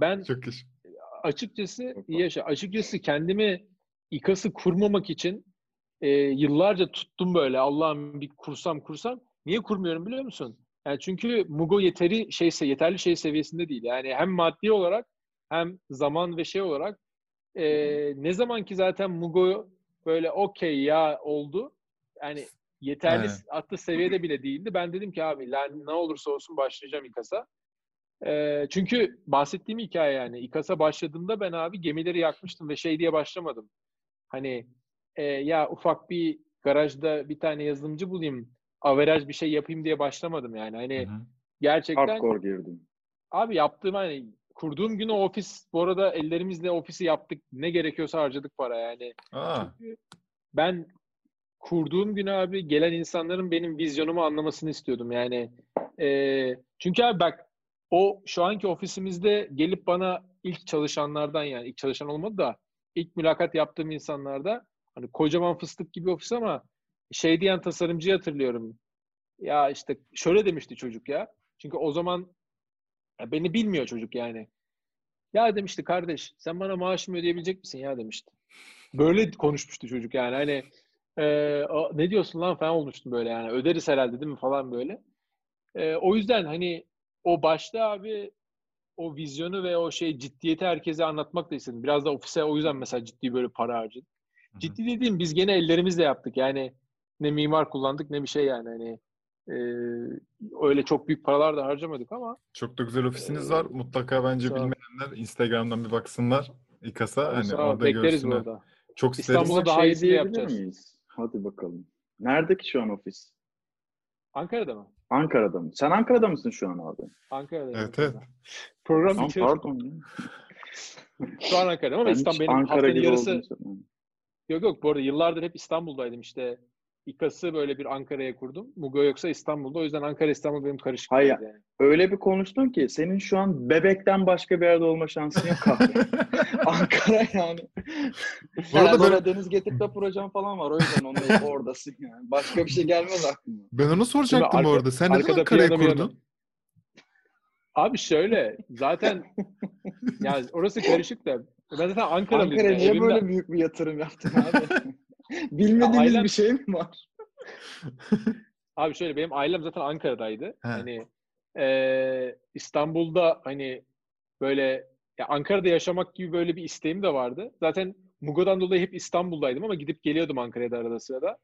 ben Çok açıkçası iyi yaşa. Açıkçası kendimi İKAS'ı kurmamak için e, yıllarca tuttum böyle. Allah'ım bir kursam kursam. Niye kurmuyorum biliyor musun? Yani çünkü Mugo yeteri şeyse yeterli şey seviyesinde değil. Yani hem maddi olarak hem zaman ve şey olarak e, ne zaman ki zaten Mugo böyle okey ya oldu. Yani yeterli Evet. hatta seviyede bile değildi. Ben dedim ki abi lan ne olursa olsun başlayacağım İKAS'a. Ee, çünkü bahsettiğim hikaye yani İKAS'a başladığımda ben abi gemileri yakmıştım ve şey diye başlamadım. Hani e, ya ufak bir garajda bir tane yazılımcı bulayım, averaj bir şey yapayım diye başlamadım yani. Hani Hı hı. gerçekten Hardcore girdim. abi yaptığım hani kurduğum gün o ofis bu arada ellerimizle ofisi yaptık. Ne gerekiyorsa harcadık para yani. Aa, Çünkü ben kurduğum gün abi gelen insanların benim vizyonumu anlamasını istiyordum. Yani e, çünkü abi bak o şu anki ofisimizde gelip bana ilk çalışanlardan yani ilk çalışan olmadı da ilk mülakat yaptığım insanlarda hani kocaman fıstık gibi ofis ama şey diyen tasarımcıyı hatırlıyorum. Ya işte şöyle demişti çocuk ya. Çünkü o zaman ya beni bilmiyor çocuk yani. Ya demişti kardeş sen bana maaşımı ödeyebilecek misin ya demişti. Böyle konuşmuştu çocuk yani hani e, o- ne diyorsun lan falan olmuştum böyle yani öderiz herhalde değil mi falan böyle. E, o yüzden hani o başta abi o vizyonu ve o şey ciddiyeti herkese anlatmak da istedim. Biraz da ofise o yüzden mesela ciddi böyle para harcadım. Ciddi dediğim biz gene ellerimizle yaptık yani ne mimar kullandık ne bir şey yani hani e, öyle çok büyük paralar da harcamadık ama çok da güzel ofisiniz Ee, var. Mutlaka bence bilmeyenler Instagram'dan bir baksınlar. İKAS'a hani orada bekleriz görsünler. burada. Çok Ama daha şey diyebilir yapacağız. miyiz? Hadi bakalım. Nerede ki şu an ofis? Ankara'da mı? Ankara'da mı? Sen Ankara'da mısın şu an abi? Ankara'da. Evet evet. Program Tamam, bitiyor. pardon. Şu an Ankara'da ama Ben İstanbul benim Ankara haftanın yarısı. Yok yok bu arada yıllardır hep İstanbul'daydım işte. İKAS'ı böyle bir Ankara'ya kurdum. Mugo yoksa İstanbul'da. O yüzden Ankara İstanbul benim karışık. Hayır. yani. Öyle bir konuştun ki senin şu an bebekten başka bir yerde olma şansın yok abi. Ankara yani. Bu arada Herhalde ben- orada deniz getirip de projem falan var. O yüzden onun oradasın yani. Başka bir şey gelmez aklıma. Ben onu soracaktım arka- bu arada. Sen neden miyano. kurdun? Abi şöyle zaten yani orası karışık da ben zaten Ankara'lıyım. Ankara'ya yani. niye Evimde- böyle büyük bir yatırım yaptın abi? Bilmediğimiz Ailem- bir şey mi var? Abi şöyle benim ailem zaten Ankara'daydı. He. Hani eee, İstanbul'da hani böyle ya Ankara'da yaşamak gibi böyle bir isteğim de vardı. Zaten Mugo'dan dolayı hep İstanbul'daydım ama gidip geliyordum Ankara'ya da arada sırada.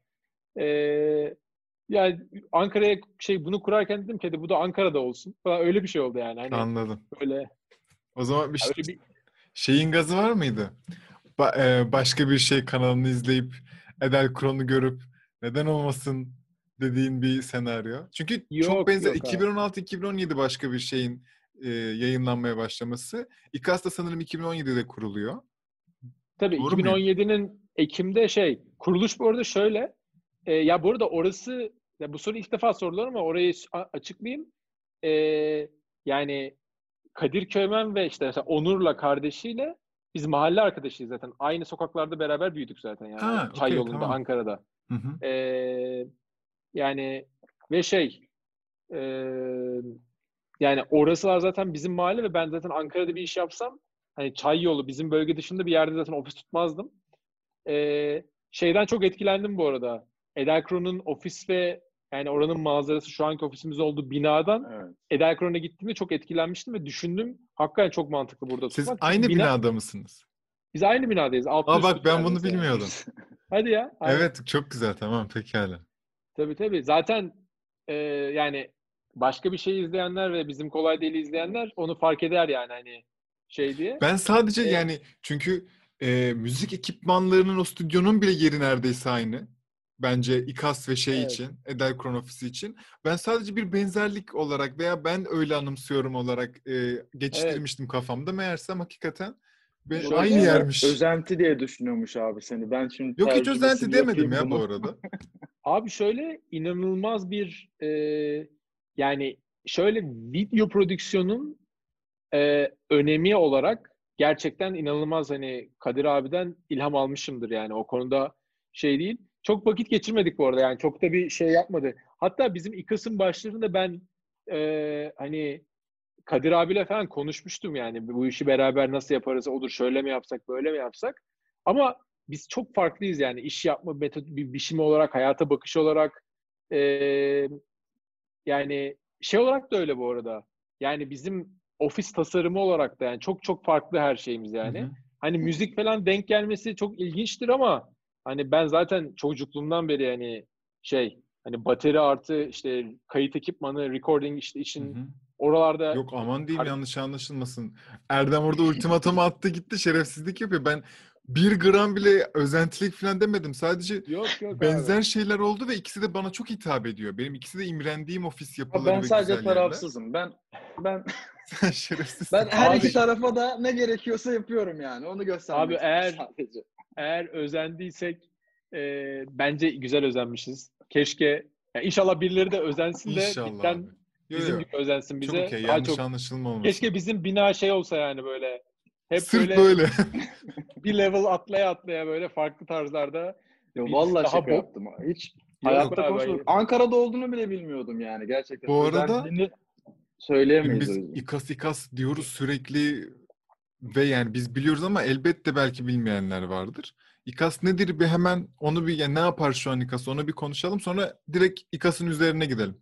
Eee yani Ankara'ya şey bunu kurarken dedim ki bu da Ankara'da olsun. Falan öyle bir şey oldu yani. Hani Anladım. böyle O zaman bir öyle bir şeyin gazı var mıydı? Ba- e, başka bir şey kanalını izleyip Edel Kron'u görüp neden olmasın dediğin bir senaryo. Çünkü çok Yok, benzer yok abi. 2016-2017 başka bir şeyin e, yayınlanmaya başlaması. İKAS da sanırım 2017'de kuruluyor. Tabii Doğru muyum? 2017'nin Ekim'de şey kuruluş bu arada şöyle e, ya bu arada orası ya bu soru ilk defa sordular ama orayı açıklayayım. E, yani Kadir Köymen ve işte mesela Onur'la kardeşiyle biz mahalle arkadaşıyız zaten. Aynı sokaklarda beraber büyüdük zaten yani. Ha, Çay okey, yolunda tamam. Ankara'da. Hı hı. Ee, yani ve şey e, yani orası zaten bizim mahalle ve ben zaten Ankara'da bir iş yapsam hani çay yolu bizim bölge dışında bir yerde zaten ofis tutmazdım. Ee, şeyden çok etkilendim bu arada. Edelkron'un ofis ve yani oranın manzarası şu anki ofisimiz olduğu binadan Evet. Edelkron'a gittiğimde çok etkilenmiştim ve düşündüm. Hakikaten çok mantıklı burada Siz tutmak. Çünkü aynı bina- binada mısınız? Biz aynı binadayız. Altlı Aa bak ben bunu bilmiyordum. Hadi ya. aynen. Evet çok güzel tamam pekala. Tabii tabii. Zaten e, yani başka bir şey izleyenler ve bizim kolay değil izleyenler onu fark eder yani hani şey diye. Ben sadece Ee, yani çünkü e, müzik ekipmanlarının o stüdyonun bile yeri neredeyse aynı. Bence İKAS ve şey Evet. için, Edelkron ofisi için. Ben sadece bir benzerlik olarak veya ben öyle anımsıyorum olarak e, geçiştirmiştim kafamda. Meğersem hakikaten ve Şöyle- aynı yermiş. Özenti diye düşünüyormuş abi seni. Ben şimdi Yok hiç özenti demedim ya bu bunu. arada. Abi şöyle inanılmaz bir e, yani şöyle video prodüksiyonun e, önemi olarak gerçekten inanılmaz hani Kadir abiden ilham almışımdır yani o konuda şey değil. Çok vakit geçirmedik bu arada yani çok da bir şey yapmadı. Hatta bizim İKAS'ın başlarında ben e, hani Kadir abiyle falan konuşmuştum yani bu işi beraber nasıl yaparız olur şöyle mi yapsak böyle mi yapsak. Ama biz çok farklıyız yani iş yapma metodu bir biçimi olarak hayata bakış olarak e, yani şey olarak da öyle bu arada. Yani bizim ofis tasarımı olarak da yani çok çok farklı her şeyimiz yani. Hı hı. Hani müzik falan denk gelmesi çok ilginçtir ama hani ben zaten çocukluğumdan beri yani şey hani bateri artı işte kayıt ekipmanı, recording işte için hı. oralarda Yok aman diyeyim Ar- yanlış anlaşılmasın. Erdem orada ultimatomu attı gitti şerefsizlik yapıyor. Ben bir gram bile özentilik falan demedim. Sadece yok yok abi. benzer şeyler oldu ve ikisi de bana çok hitap ediyor. Benim ikisi de imrendiğim ofis Abi yapıları ben ve sadece yerler. tarafsızım. Ben ben Sen şerefsizsin. ben her Abi- iki tarafa da ne gerekiyorsa yapıyorum yani. Onu göstermek Abi eğer- sadece. Eğer özendiysek e, bence güzel özenmişiz. Keşke ya inşallah birileri de özensin de İnşallah bizden abi. Yo, bizim yo. gibi özensin Çok bize. okey. Daha Yanlış çok anlaşılma olmasın. keşke bizim bina şey olsa yani böyle hep Sırf böyle, böyle. bir level atlaya atlaya böyle farklı tarzlarda. Yo, Biz vallahi daha şaka yaptım. Hiç hayatta hayır. Ankara'da olduğunu bile bilmiyordum yani gerçekten. Bu arada- Özendiğini söyleyemeyiz. biz ikas ikas diyoruz sürekli ve yani biz biliyoruz ama elbette belki bilmeyenler vardır. İKAS nedir bir hemen onu bir ya ne yapar şu an İKAS onu bir konuşalım sonra direkt İKAS'ın üzerine gidelim.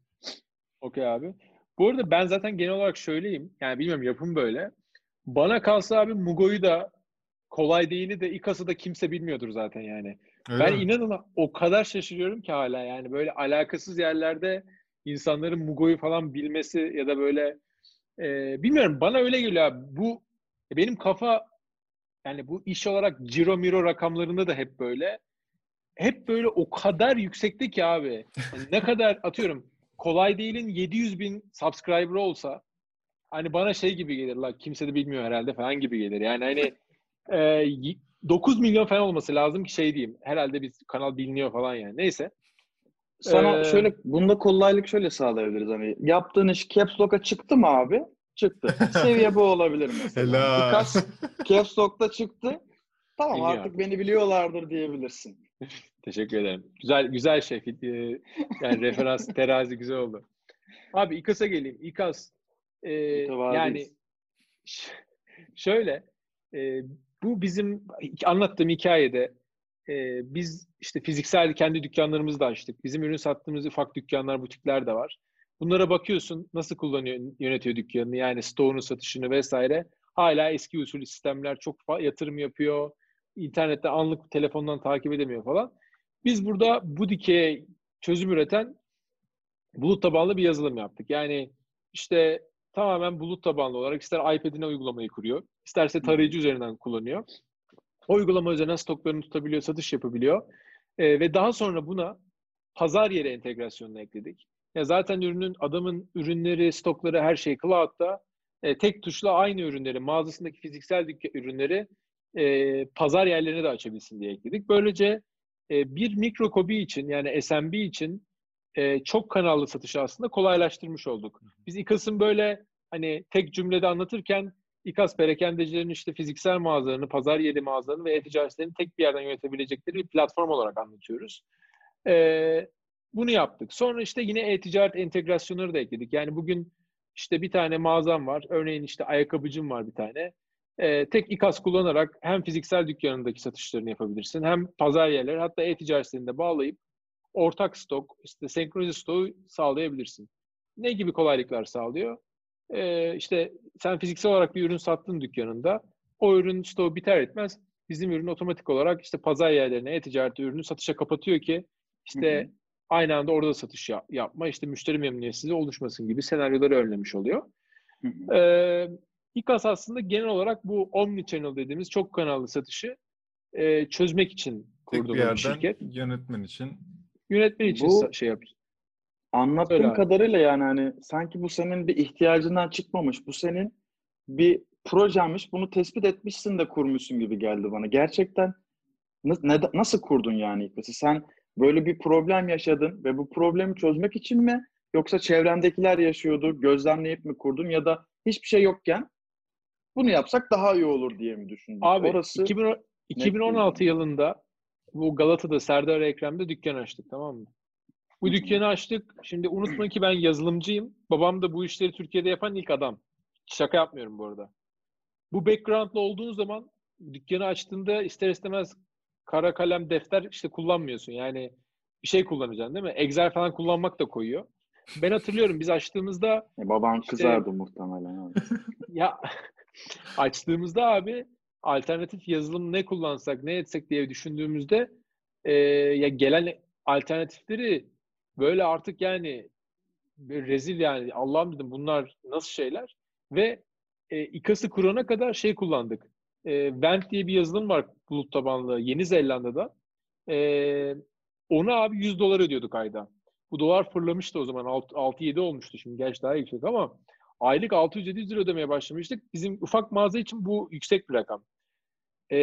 Okey abi. Bu arada ben zaten genel olarak şöyleyim. Yani bilmiyorum yapım böyle. Bana kalsa abi Mugo'yu da kolay değil'i de İKAS'ı da kimse bilmiyordur zaten yani. Öyle Ben mi? inanın o kadar şaşırıyorum ki hala yani böyle alakasız yerlerde insanların Mugo'yu falan bilmesi ya da böyle e, bilmiyorum bana öyle geliyor abi. Bu benim kafa yani bu iş olarak Ciro Miro rakamlarında da hep böyle. Hep böyle o kadar yüksekte ki abi. Yani ne kadar atıyorum kolay değilin 700 bin subscriber olsa hani bana şey gibi gelir la kimse de bilmiyor herhalde falan gibi gelir. Yani hani e, y- 9 milyon falan olması lazım ki şey diyeyim. Herhalde biz kanal biliniyor falan yani. Neyse. Sana Ee, şöyle bunda kolaylık şöyle sağlayabiliriz hani yaptığın iş caps lock'a çıktı mı abi? Çıktı. Seviye bu olabilir mesela. Helal. Birkaç caps lock'ta çıktı. Tamam Bilmiyor artık beni biliyorlardır diyebilirsin. Teşekkür ederim. Güzel güzel şey. Ee, Yani referans terazi güzel oldu. Abi İKAS'a geleyim. İKAS e, yani şöyle e, bu bizim anlattığım hikayede e, biz işte fiziksel kendi dükkanlarımızı da açtık. Bizim ürün sattığımız ufak dükkanlar, butikler de var. Bunlara bakıyorsun nasıl kullanıyor, yönetiyor dükkanını yani stoğunu, satışını vesaire. Hala eski usul sistemler çok yatırım yapıyor. İnternette anlık telefondan takip edemiyor falan. Biz burada bu dikeye çözüm üreten bulut tabanlı bir yazılım yaptık. Yani işte tamamen bulut tabanlı olarak ister iPad'ine uygulamayı kuruyor, isterse tarayıcı üzerinden kullanıyor. O uygulama üzerinden stoklarını tutabiliyor, satış yapabiliyor. Ee, ve daha sonra buna pazar yeri entegrasyonunu ekledik. Ya zaten ürünün adamın ürünleri, stokları her şey cloud'da. E, tek tuşla aynı ürünleri, mağazasındaki fiziksel ürünleri e, pazar yerlerine de açabilsin diye ekledik. Böylece e, bir mikro kobi için yani SMB için e, çok kanallı satışı aslında kolaylaştırmış olduk. Biz İKAS'ın böyle hani tek cümlede anlatırken İKAS perakendecilerin işte fiziksel mağazalarını, pazar yeri mağazalarını ve e-ticaretlerini tek bir yerden yönetebilecekleri bir platform olarak anlatıyoruz. Ee, bunu yaptık. Sonra işte yine e-ticaret entegrasyonları da ekledik. Yani bugün işte bir tane mağazam var. Örneğin işte ayakkabıcım var bir tane. Ee, tek İKAS kullanarak hem fiziksel dükkanındaki satışlarını yapabilirsin hem pazar yerleri hatta e-ticaretlerini de bağlayıp ortak stok, işte senkronize stoğu sağlayabilirsin. Ne gibi kolaylıklar sağlıyor? Ee, işte sen fiziksel olarak bir ürün sattın dükkanında. O ürün stoğu biter etmez bizim ürün otomatik olarak işte pazar yerlerine e-ticaret ürünü satışa kapatıyor ki işte hı hı. Aynı anda orada satış yap, yapma, işte müşteri memnuniyetsizliği oluşmasın gibi senaryoları önlemiş oluyor. Hı hı. Ee, İKAS aslında genel olarak bu omni-channel dediğimiz çok kanallı satışı e, çözmek için kurduğumuz bir şirket. yönetmen için. Yönetmen için bu, şey yapıyor. Anlattığım Öyle kadarıyla yani hani sanki bu senin bir ihtiyacından çıkmamış. Bu senin bir projenmiş. Bunu tespit etmişsin de kurmuşsun gibi geldi bana. Gerçekten ne, nasıl kurdun yani ilk Sen böyle bir problem yaşadın ve bu problemi çözmek için mi yoksa çevrendekiler yaşıyordu, gözlemleyip mi kurdun ya da hiçbir şey yokken bunu yapsak daha iyi olur diye mi düşündün? Abi Orası 2000, 2016 yılında bu Galata'da Serdar Ekrem'de dükkan açtık tamam mı? Bu dükkanı açtık. Şimdi unutmayın ki ben yazılımcıyım. Babam da bu işleri Türkiye'de yapan ilk adam. Şaka yapmıyorum bu arada. Bu background'la olduğun zaman dükkanı açtığında ister istemez kara kalem defter işte kullanmıyorsun. Yani bir şey kullanacaksın değil mi? Excel falan kullanmak da koyuyor. Ben hatırlıyorum biz açtığımızda e, baban işte, kızardı muhtemelen. ya açtığımızda abi alternatif yazılım ne kullansak ne etsek diye düşündüğümüzde e, ya gelen alternatifleri böyle artık yani rezil yani Allah'ım dedim bunlar nasıl şeyler ve e, İKAS'ı kurana kadar şey kullandık. E, Vent diye bir yazılım var bulut tabanlı Yeni Zelanda'da. E, ona abi 100 dolar ödüyorduk ayda. Bu dolar fırlamıştı o zaman 6-7 olmuştu şimdi gerçi daha yüksek ama aylık 600-700 lira ödemeye başlamıştık. Bizim ufak mağaza için bu yüksek bir rakam. E,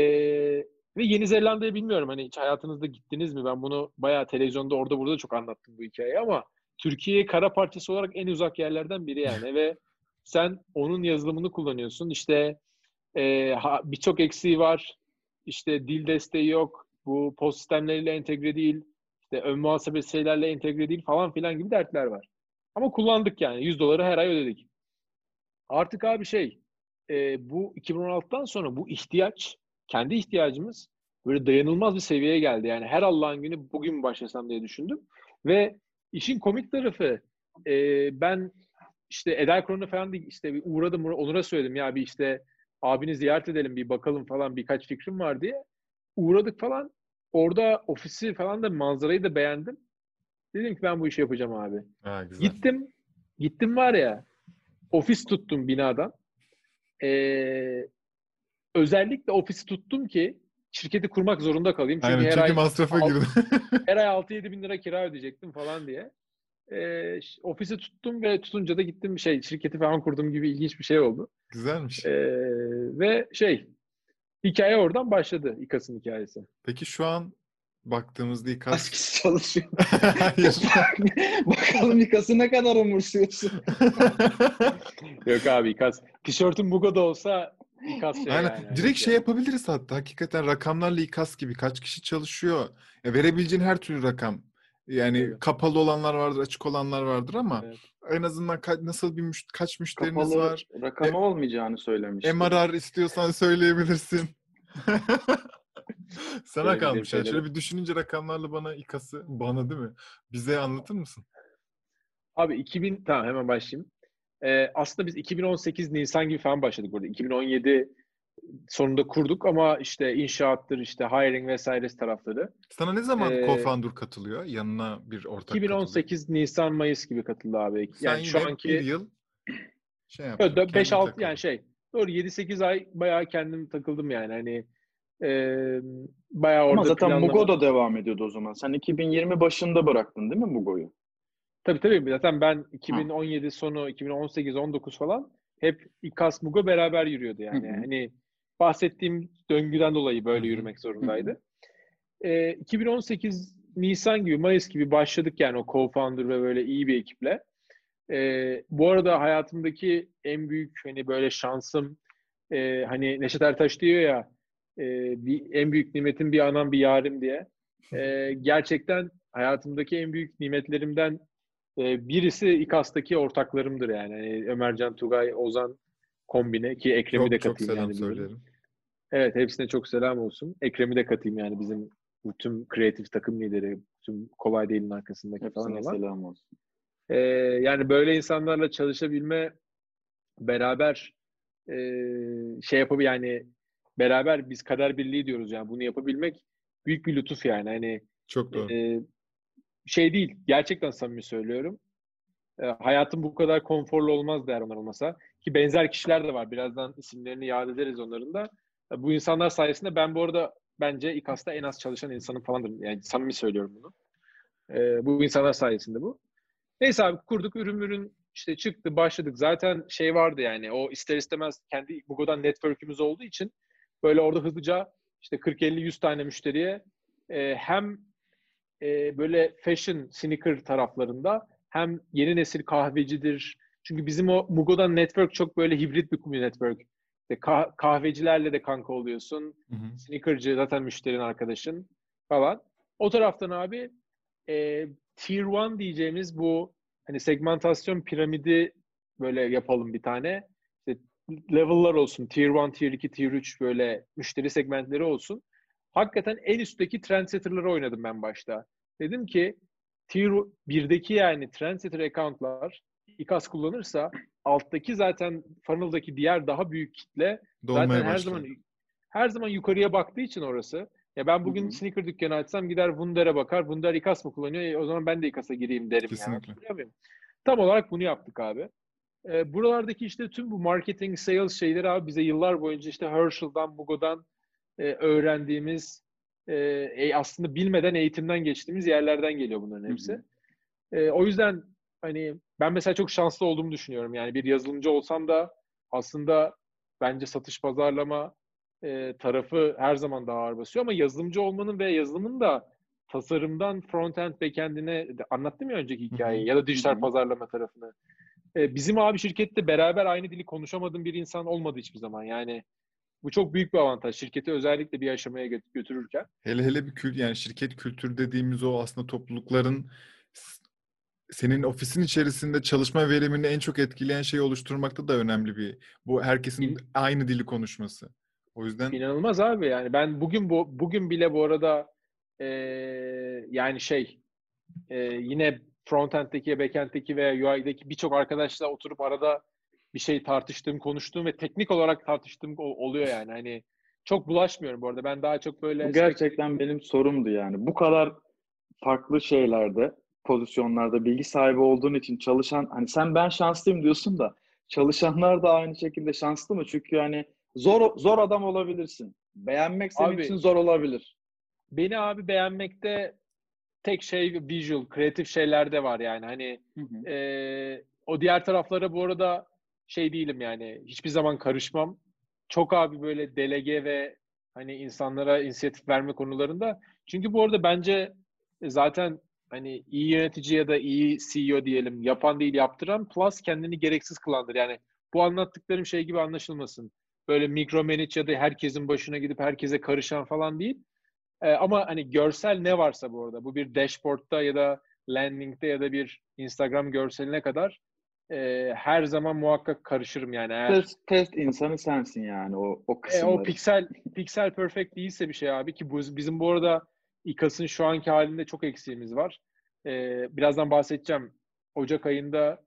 ve Yeni Zelanda'yı bilmiyorum hani hiç hayatınızda gittiniz mi? Ben bunu bayağı televizyonda orada burada çok anlattım bu hikayeyi ama Türkiye'ye kara parçası olarak en uzak yerlerden biri yani ve sen onun yazılımını kullanıyorsun. İşte e, birçok eksiği var. İşte dil desteği yok. Bu post sistemleriyle entegre değil. İşte ön muhasebe şeylerle entegre değil falan filan gibi dertler var. Ama kullandık yani. 100 doları her ay ödedik. Artık abi şey e, bu 2016'dan sonra bu ihtiyaç kendi ihtiyacımız böyle dayanılmaz bir seviyeye geldi. Yani her Allah'ın günü bugün başlasam diye düşündüm. Ve işin komik tarafı e, ben işte Eder Kron'a falan değil, işte bir uğradım Onur'a söyledim ya bir işte abini ziyaret edelim bir bakalım falan birkaç fikrim var diye. Uğradık falan. Orada ofisi falan da manzarayı da beğendim. Dedim ki ben bu işi yapacağım abi. Ha, güzel. Gittim. Gittim var ya ofis tuttum binadan. Ee, özellikle ofisi tuttum ki şirketi kurmak zorunda kalayım. Çünkü, Aynen, her çünkü ay masrafa girdi. her ay 6-7 bin lira kira ödeyecektim falan diye. E, ofisi tuttum ve tutunca da gittim şey şirketi falan kurdum gibi ilginç bir şey oldu. Güzelmiş. E, ve şey hikaye oradan başladı İKAS'ın hikayesi. Peki şu an baktığımızda İKAS... Kaç kişi çalışıyor? Bakalım İKAS'ı ne kadar umursuyorsun? Yok abi İKAS. Tişörtün Bugo'da olsa İKAS şey Aynen. yani. Direkt şey yapabiliriz hatta. Hakikaten rakamlarla İKAS gibi kaç kişi çalışıyor. Ya verebileceğin her türlü rakam. Yani evet. kapalı olanlar vardır, açık olanlar vardır ama evet. en azından ka- nasıl bir müş- kaç müşteriniz kapalı var? rakamı e- olmayacağını söylemiştim. MRR istiyorsan söyleyebilirsin. Sana kalmış. Yani. Şöyle bir düşününce rakamlarla bana İKAS'ı, bana değil mi? Bize anlatır mısın? Abi 2000, tamam hemen başlayayım. Ee, aslında biz 2018 Nisan gibi falan başladık burada. 2017 sonunda kurduk ama işte inşaattır, işte hiring vesaire tarafları. Sana ne zaman ee, co-founder katılıyor? Yanına bir ortak 2018 katılıyor. Nisan Mayıs gibi katıldı abi. Sen yani şu anki bir yıl şey yaptın. 5-6 yani şey. Doğru 7-8 ay bayağı kendim takıldım yani. Hani e, bayağı orada Ama zaten planlama... Mugo da devam ediyordu o zaman. Sen 2020 başında bıraktın değil mi Mugo'yu? Tabii tabii. Zaten ben 2017 Hı. sonu, 2018-19 falan hep İKAS Mugo beraber yürüyordu yani. Hı hı. Hani bahsettiğim döngüden dolayı böyle yürümek zorundaydı. E, 2018 Nisan gibi, Mayıs gibi başladık yani o co-founder ve böyle iyi bir ekiple. E, bu arada hayatımdaki en büyük hani böyle şansım e, hani Neşet Ertaş diyor ya e, bir, en büyük nimetin bir anam bir yarim diye. E, gerçekten hayatımdaki en büyük nimetlerimden e, birisi İKAS'taki ortaklarımdır yani. yani Ömercan Tugay, Ozan kombine ki Ekrem'i çok, de katayım çok selam yani. söylerim. Evet hepsine çok selam olsun. Ekrem'i de katayım yani bizim bu tüm kreatif takım lideri, tüm kolay değilin arkasındaki Hepsine falan olan. selam olsun. Ee, yani böyle insanlarla çalışabilme, beraber e, şey yapıp yani beraber biz kader birliği diyoruz yani bunu yapabilmek büyük bir lütuf yani. Hani Çok doğru. e, şey değil, gerçekten samimi söylüyorum. E, hayatım bu kadar konforlu olmaz eğer onlar olmasa. Ki benzer kişiler de var. Birazdan isimlerini yad ederiz onların da. Bu insanlar sayesinde ben bu arada bence İKAS'ta en az çalışan insanım falandır. Yani samimi söylüyorum bunu. E, bu insanlar sayesinde bu. Neyse abi kurduk ürün ürün işte çıktı başladık. Zaten şey vardı yani o ister istemez kendi Google'dan network'ümüz olduğu için böyle orada hızlıca işte 40-50-100 tane müşteriye e, hem e, böyle fashion, sneaker taraflarında hem yeni nesil kahvecidir. Çünkü bizim o Mugo'dan network çok böyle hibrit bir network. İşte kah- kahvecilerle de kanka oluyorsun. Hı hı. Sneakerci zaten müşterin arkadaşın falan. O taraftan abi e, Tier 1 diyeceğimiz bu hani segmentasyon piramidi böyle yapalım bir tane. İşte level'lar olsun. Tier 1, Tier 2, Tier 3 böyle müşteri segmentleri olsun. Hakikaten en üstteki trendsetter'ları oynadım ben başta. Dedim ki Tier 1'deki yani trendsetter account'lar İKAS kullanırsa alttaki zaten funnel'daki diğer daha büyük kitle Dolmaya zaten her başlar. zaman her zaman yukarıya baktığı için orası. Ya ben bugün Hı hı. sneaker dükkanı açsam gider Wunder'e bakar. Wunder İKAS mı kullanıyor? E, o zaman ben de İKAS'a gireyim derim yani. Kesinlikle. Muyum? Tam olarak bunu yaptık abi. E, buralardaki işte tüm bu marketing, sales şeyleri abi bize yıllar boyunca işte Herschel'dan, Bugo'dan e, öğrendiğimiz e, e, aslında bilmeden eğitimden geçtiğimiz yerlerden geliyor bunların hepsi. Hı E, o yüzden hani ben mesela çok şanslı olduğumu düşünüyorum. Yani bir yazılımcı olsam da aslında bence satış pazarlama e, tarafı her zaman daha ağır basıyor ama yazılımcı olmanın ve yazılımın da tasarımdan front-end backend'ine anlattım ya önceki hikayeyi ya da dijital pazarlama tarafını. E, bizim abi şirkette beraber aynı dili konuşamadığım bir insan olmadı hiçbir zaman. Yani bu çok büyük bir avantaj. Şirketi özellikle bir aşamaya gö- götürürken. Hele hele bir kült yani şirket kültürü dediğimiz o aslında toplulukların senin ofisin içerisinde çalışma verimini en çok etkileyen şeyi oluşturmakta da önemli bir. Bu herkesin İn- aynı dili konuşması. O yüzden İnanılmaz abi yani ben bugün bu bugün bile bu arada e, yani şey e, yine frontend'deki, backend'deki veya UI'deki birçok arkadaşla oturup arada bir şey tartıştığım, konuştuğum ve teknik olarak tartıştığım ol- oluyor yani. Hani çok bulaşmıyorum bu arada. Ben daha çok böyle Bu gerçekten benim sorumdu yani. Bu kadar farklı şeylerde, pozisyonlarda bilgi sahibi olduğun için çalışan, hani sen ben şanslıyım diyorsun da çalışanlar da aynı şekilde şanslı mı? Çünkü yani zor zor adam olabilirsin. Beğenmek senin Abi- için zor olabilir. beni abi beğenmekte tek şey visual, kreatif şeyler de var yani. Hani Hı hı. Ee, o diğer taraflara bu arada şey değilim yani hiçbir zaman karışmam. Çok abi böyle delege ve hani insanlara inisiyatif verme konularında. Çünkü bu arada bence zaten hani iyi yönetici ya da iyi CEO diyelim yapan değil yaptıran plus kendini gereksiz kılandır. Yani bu anlattıklarım şey gibi anlaşılmasın. Böyle micromanage ya da herkesin başına gidip herkese karışan falan değil. Ee, ama hani görsel ne varsa bu arada bu bir dashboard'da ya da landing'de ya da bir Instagram görseline kadar e, her zaman muhakkak karışırım yani eğer Test, test insanı sensin yani o o e, kısımları. o piksel piksel perfect değilse bir şey abi ki bu, bizim bu arada İKAS'ın şu anki halinde çok eksiğimiz var. E, birazdan bahsedeceğim. Ocak ayında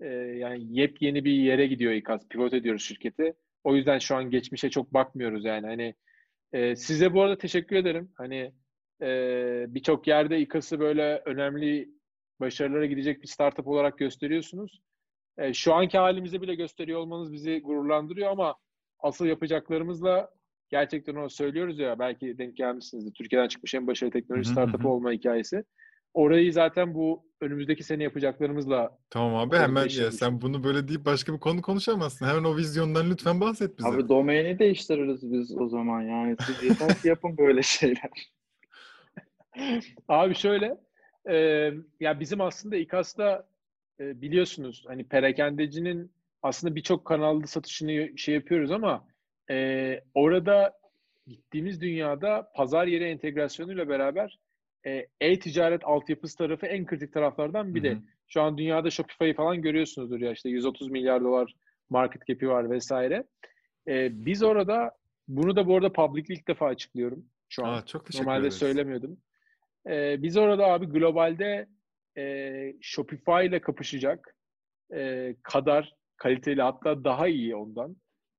e, yani yepyeni bir yere gidiyor İKAS. Pivot ediyoruz şirketi. O yüzden şu an geçmişe çok bakmıyoruz yani. Hani e, size bu arada teşekkür ederim. Hani e, birçok yerde İKAS'ı böyle önemli başarılara gidecek bir startup olarak gösteriyorsunuz. E, şu anki halimizi bile gösteriyor olmanız bizi gururlandırıyor ama asıl yapacaklarımızla gerçekten onu söylüyoruz ya belki denk gelmişsinizdir. Türkiye'den çıkmış en başarılı teknoloji hı. olma hikayesi. Orayı zaten bu önümüzdeki sene yapacaklarımızla tamam abi hemen ya sen bunu böyle deyip başka bir konu konuşamazsın. Hemen o vizyondan lütfen bahset bize. Abi domaini değiştiririz biz o zaman yani. Siz yeter ki yapın böyle şeyler. Abi şöyle, e, ya bizim aslında İKAS'ta e, biliyorsunuz hani perakendecinin aslında birçok kanalda satışını şey yapıyoruz ama e, orada gittiğimiz dünyada pazar yeri entegrasyonuyla beraber e, e-ticaret altyapısı tarafı en kritik taraflardan biri. Hı hı. Şu an dünyada Shopify'ı falan görüyorsunuzdur ya işte 130 milyar dolar market cap'i var vesaire. E, biz orada bunu da bu arada publicly ilk defa açıklıyorum şu an. Aa, çok Normalde ederiz. söylemiyordum. E, biz orada abi globalde e, Shopify ile kapışacak e, kadar kaliteli hatta daha iyi ondan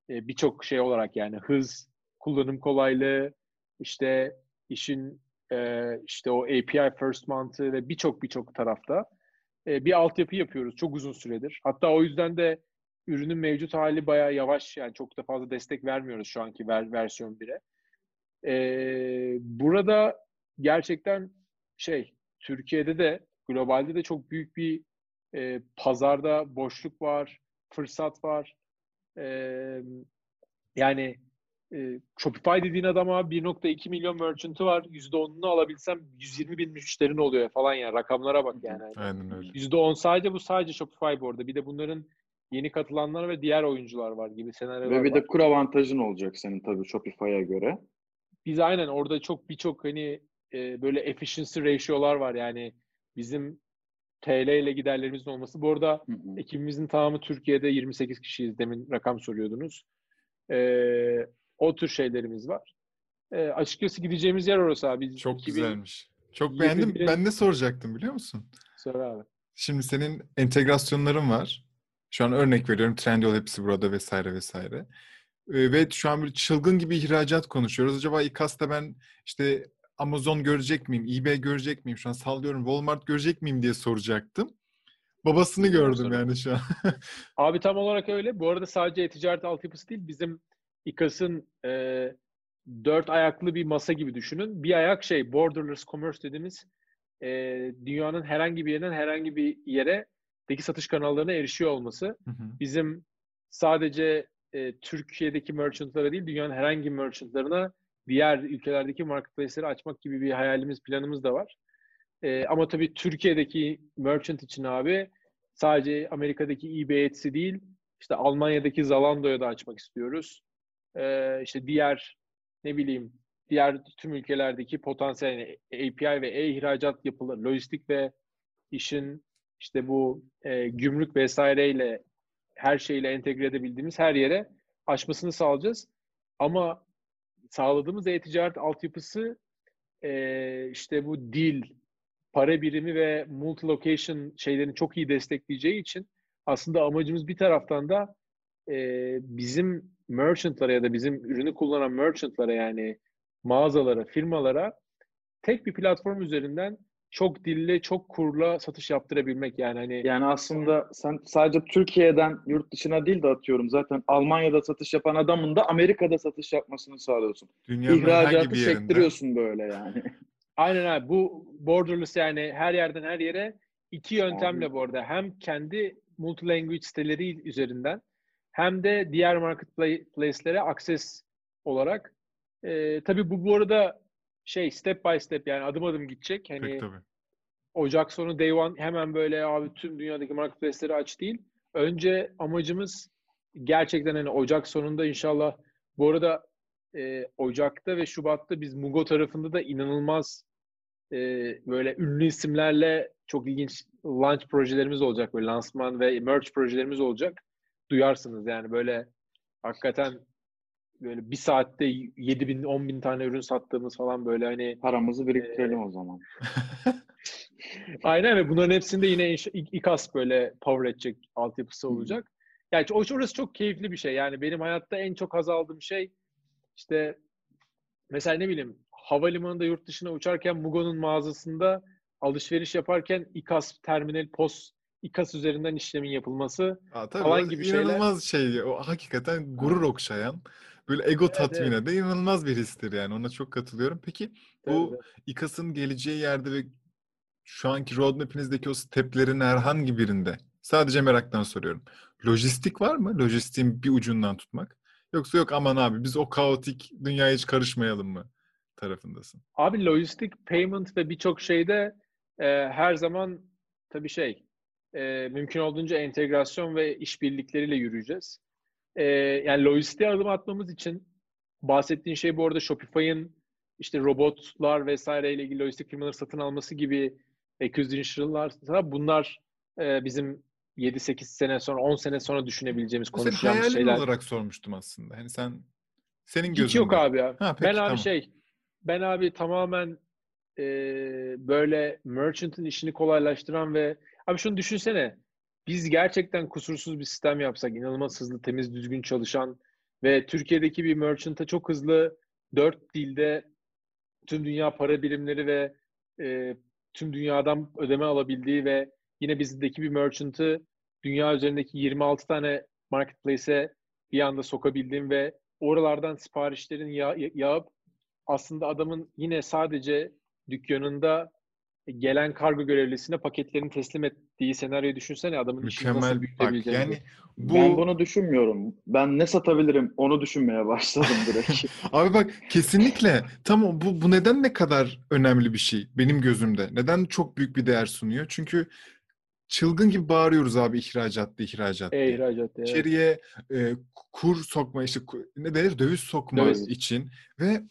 e, birçok şey olarak yani hız, kullanım kolaylığı, işte işin e, işte o API first mantığı ve birçok birçok tarafta e, bir altyapı yapıyoruz çok uzun süredir. Hatta o yüzden de ürünün mevcut hali bayağı yavaş yani çok da fazla destek vermiyoruz şu anki ver, versiyon 1'e. E, burada gerçekten şey Türkiye'de de globalde de çok büyük bir e, pazarda boşluk var, fırsat var. E, yani e, Shopify dediğin adama 1.2 milyon merchant'ı var. %10'unu alabilsem 120 bin müşterin oluyor falan yani. Rakamlara bak yani. Aynen öyle. %10 sadece bu sadece Shopify bu arada. Bir de bunların yeni katılanlar ve diğer oyuncular var gibi senaryolar Ve bir var. de kur avantajın olacak senin tabii Shopify'a göre. Biz aynen orada çok birçok hani e, böyle efficiency ratio'lar var yani bizim TL ile giderlerimizin olması. Bu arada hı hı. ekibimizin tamamı Türkiye'de 28 kişiyiz. Demin rakam soruyordunuz. Ee, o tür şeylerimiz var. Ee, açıkçası gideceğimiz yer orası abi. Biz Çok 2000... güzelmiş. Çok beğendim. Ben ne soracaktım biliyor musun? Sor abi. Şimdi senin entegrasyonların var. Şu an örnek veriyorum. Trendyol hepsi burada vesaire vesaire. Ee, ve şu an bir çılgın gibi ihracat konuşuyoruz. Acaba İKAS'ta ben işte Amazon görecek miyim? eBay görecek miyim? Şu an sallıyorum Walmart görecek miyim diye soracaktım. Babasını gördüm yani şu an. Abi tam olarak öyle. Bu arada sadece e-ticaret altyapısı değil. Bizim İKAS'ın e, dört ayaklı bir masa gibi düşünün. Bir ayak şey borderless commerce dediğimiz e, dünyanın herhangi bir yerinden herhangi bir yere deki satış kanallarına erişiyor olması. Hı hı. Bizim sadece e, Türkiye'deki merchantlara değil dünyanın herhangi merchantlarına diğer ülkelerdeki marketplace'leri açmak gibi bir hayalimiz, planımız da var. E, ama tabii Türkiye'deki merchant için abi sadece Amerika'daki eBay Etsy değil, işte Almanya'daki Zalando'ya da açmak istiyoruz. E, işte diğer ne bileyim diğer tüm ülkelerdeki potansiyel yani API ve e-ihracat yapılır, lojistik ve işin işte bu e, gümrük vesaireyle her şeyle entegre edebildiğimiz her yere açmasını sağlayacağız. Ama sağladığımız e-ticaret altyapısı e, işte bu dil, para birimi ve multi-location şeylerini çok iyi destekleyeceği için aslında amacımız bir taraftan da e, bizim merchantlara ya da bizim ürünü kullanan merchantlara yani mağazalara, firmalara tek bir platform üzerinden çok dille, çok kurla satış yaptırabilmek yani hani. Yani aslında sen sadece Türkiye'den yurt dışına değil de atıyorum zaten Almanya'da satış yapan adamın da Amerika'da satış yapmasını sağlıyorsun. Dünyanın İhracatı çektiriyorsun böyle yani. Aynen abi. Bu borderless yani her yerden her yere iki yöntemle abi. bu arada. Hem kendi multi-language siteleri üzerinden hem de diğer marketplace'lere access olarak. Ee, tabii bu bu arada şey step by step yani adım adım gidecek. Hani Peki, tabii. Ocak sonu day one hemen böyle abi tüm dünyadaki marketplace'leri aç değil. Önce amacımız gerçekten hani Ocak sonunda inşallah bu arada e, Ocak'ta ve Şubat'ta biz Mugo tarafında da inanılmaz e, böyle ünlü isimlerle çok ilginç launch projelerimiz olacak. Böyle lansman ve merch projelerimiz olacak. Duyarsınız yani böyle hakikaten böyle bir saatte 7 bin 10 bin tane ürün sattığımız falan böyle hani paramızı biriktirelim e, o zaman. Aynen ve bunların hepsinde yine İKAS böyle power edecek altyapısı olacak. Yani orası çok keyifli bir şey. Yani benim hayatta en çok haz aldığım şey işte mesela ne bileyim havalimanında yurt dışına uçarken Mugo'nun mağazasında alışveriş yaparken İKAS terminal POS İKAS üzerinden işlemin yapılması Aa, tabii, falan gibi şeyler. İnanılmaz şey. O hakikaten gurur okşayan böyle ego evet, tatmin evet. inanılmaz bir histir yani. Ona çok katılıyorum. Peki bu evet. İKAS'ın geleceği yerde ve şu anki roadmap'inizdeki o steplerin herhangi birinde sadece meraktan soruyorum. Lojistik var mı? Lojistiğin bir ucundan tutmak. Yoksa yok aman abi biz o kaotik dünyaya hiç karışmayalım mı tarafındasın? Abi lojistik, payment ve birçok şeyde e, her zaman tabii şey e, mümkün olduğunca entegrasyon ve işbirlikleriyle yürüyeceğiz. E, yani lojistiğe adım atmamız için bahsettiğin şey bu arada Shopify'ın işte robotlar vesaire ile ilgili lojistik firmaları satın alması gibi acquisition'lar bunlar e, bizim 7-8 sene sonra 10 sene sonra düşünebileceğimiz konuşacağımız Senin şeyler. olarak sormuştum aslında. Hani sen senin Hiç gözünde. yok abi ya. Ha, peki, ben abi tamam. şey ben abi tamamen e, böyle merchant'ın işini kolaylaştıran ve abi şunu düşünsene biz gerçekten kusursuz bir sistem yapsak inanılmaz hızlı temiz düzgün çalışan ve Türkiye'deki bir merchant'a çok hızlı dört dilde tüm dünya para birimleri ve e, tüm dünyadan ödeme alabildiği ve yine bizdeki bir merchant'ı dünya üzerindeki 26 tane marketplace'e bir anda sokabildiğim ve oralardan siparişlerin yağ, yağıp aslında adamın yine sadece dükkanında gelen kargo görevlisine paketlerini teslim ettiği senaryoyu düşünsene adamın işini nasıl Mükemmel bak büyütebileceğini. yani bu Ben bunu düşünmüyorum. Ben ne satabilirim onu düşünmeye başladım direkt. abi bak kesinlikle tam bu bu neden ne kadar önemli bir şey benim gözümde. Neden çok büyük bir değer sunuyor? Çünkü çılgın gibi bağırıyoruz abi ihracat diye ihracat E, diye. ihracat evet. İçeriye e, kur sokma işte ne denir döviz sokma Döviz. için ve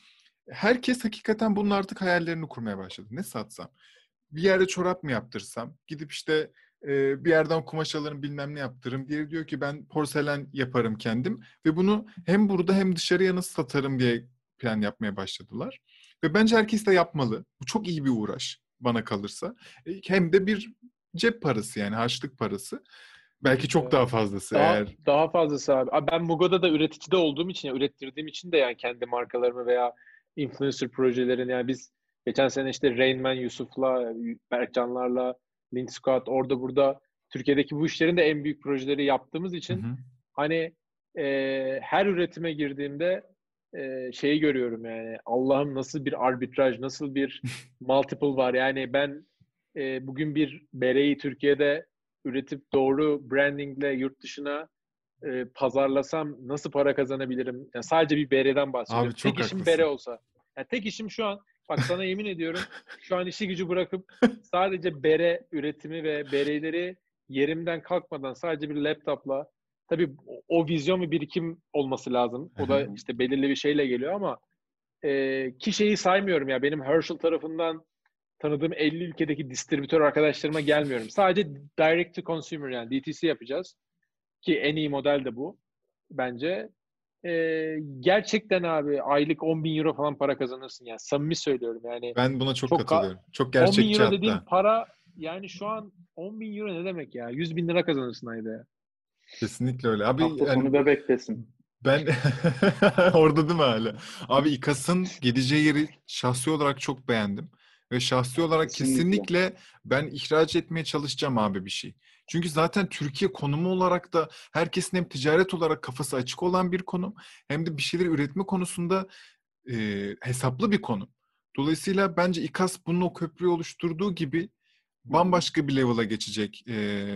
herkes hakikaten bunun artık hayallerini kurmaya başladı. Ne satsam? Bir yerde çorap mı yaptırsam? Gidip işte e, bir yerden kumaş alırım bilmem ne yaptırırım. Diğeri diyor ki ben porselen yaparım kendim ve bunu hem burada hem dışarıya nasıl satarım diye plan yapmaya başladılar. Ve bence herkes de yapmalı. Bu çok iyi bir uğraş bana kalırsa. E, Hem de bir cep parası yani harçlık parası. Belki çok Evet. daha fazlası Daha, eğer daha fazlası abi. Abi Ben Mugo'da da üreticide olduğum için, yani ürettirdiğim için de yani kendi markalarımı veya influencer projelerini yani biz geçen sene işte Rain Man Yusuf'la, Berkcanlarla, Link Scott orada burada Türkiye'deki bu işlerin de en büyük projeleri yaptığımız Hı için hı. hani e, her üretime girdiğimde e, şeyi görüyorum yani Allah'ım nasıl bir arbitraj, nasıl bir multiple var. Yani ben e, bugün bir bereyi Türkiye'de üretip doğru brandingle yurt dışına e, pazarlasam nasıl para kazanabilirim? Yani sadece bir bereden bahsediyorum. Abi tek işim haklısın. bere olsa. Yani tek işim şu an bak sana yemin ediyorum şu an işi gücü bırakıp sadece bere üretimi ve bereleri yerimden kalkmadan sadece bir laptopla tabii o, vizyon ve birikim olması lazım. O da işte belirli bir şeyle geliyor ama e, ki şeyi saymıyorum ya benim Herschel tarafından tanıdığım 50 ülkedeki distribütör arkadaşlarıma gelmiyorum. Sadece direct to consumer yani DTC yapacağız. Ki en iyi model de bu bence. Ee, gerçekten abi aylık 10 bin euro falan para kazanırsın yani. Samimi söylüyorum yani. Ben buna çok, Çok ka- katılıyorum. Çok 10 gerçekçi bin euro hatta. dediğim para yani şu an 10 bin euro ne demek ya? 100 bin lira kazanırsın ayda ya. Kesinlikle öyle. Abi Hafta yani sonu bebektesin. ben orada değil mi hala? Abi İKAS'ın gideceği yeri şahsi olarak çok beğendim. Ve şahsi olarak Kesinlikle. kesinlikle ben ihraç etmeye çalışacağım abi bir şey. Çünkü zaten Türkiye konumu olarak da herkesin hem ticaret olarak kafası açık olan bir konum hem de bir şeyleri üretme konusunda e, hesaplı bir konum. Dolayısıyla bence İKAS bunun o köprüyü oluşturduğu gibi bambaşka bir level'a geçecek e,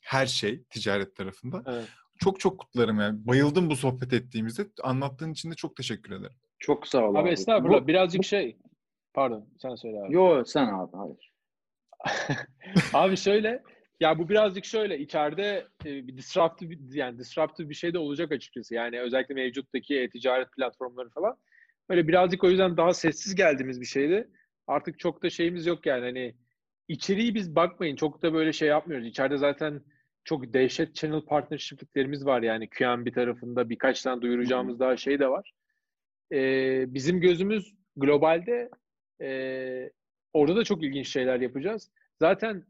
her şey ticaret tarafında. Evet. Çok çok kutlarım yani. Bayıldım bu sohbet ettiğimizde. Anlattığın için de çok teşekkür ederim. Çok sağ ol abi. Abi estağfurullah Bu- birazcık şey pardon sen söyle abi. Yo sen abi hayır. Abi şöyle ya bu birazcık şöyle içeride e, bir disruptive yani disruptive bir şey de olacak açıkçası. Yani özellikle mevcuttaki e-ticaret platformları falan. Böyle birazcık o yüzden daha sessiz geldiğimiz bir şeydi. Artık çok da şeyimiz yok yani hani içeriği biz bakmayın çok da böyle şey yapmıyoruz. İçeride zaten çok dehşet channel partnership'liklerimiz var yani QNB tarafında birkaç tane duyuracağımız daha şey de var. Ee, bizim gözümüz globalde e, orada da çok ilginç şeyler yapacağız. Zaten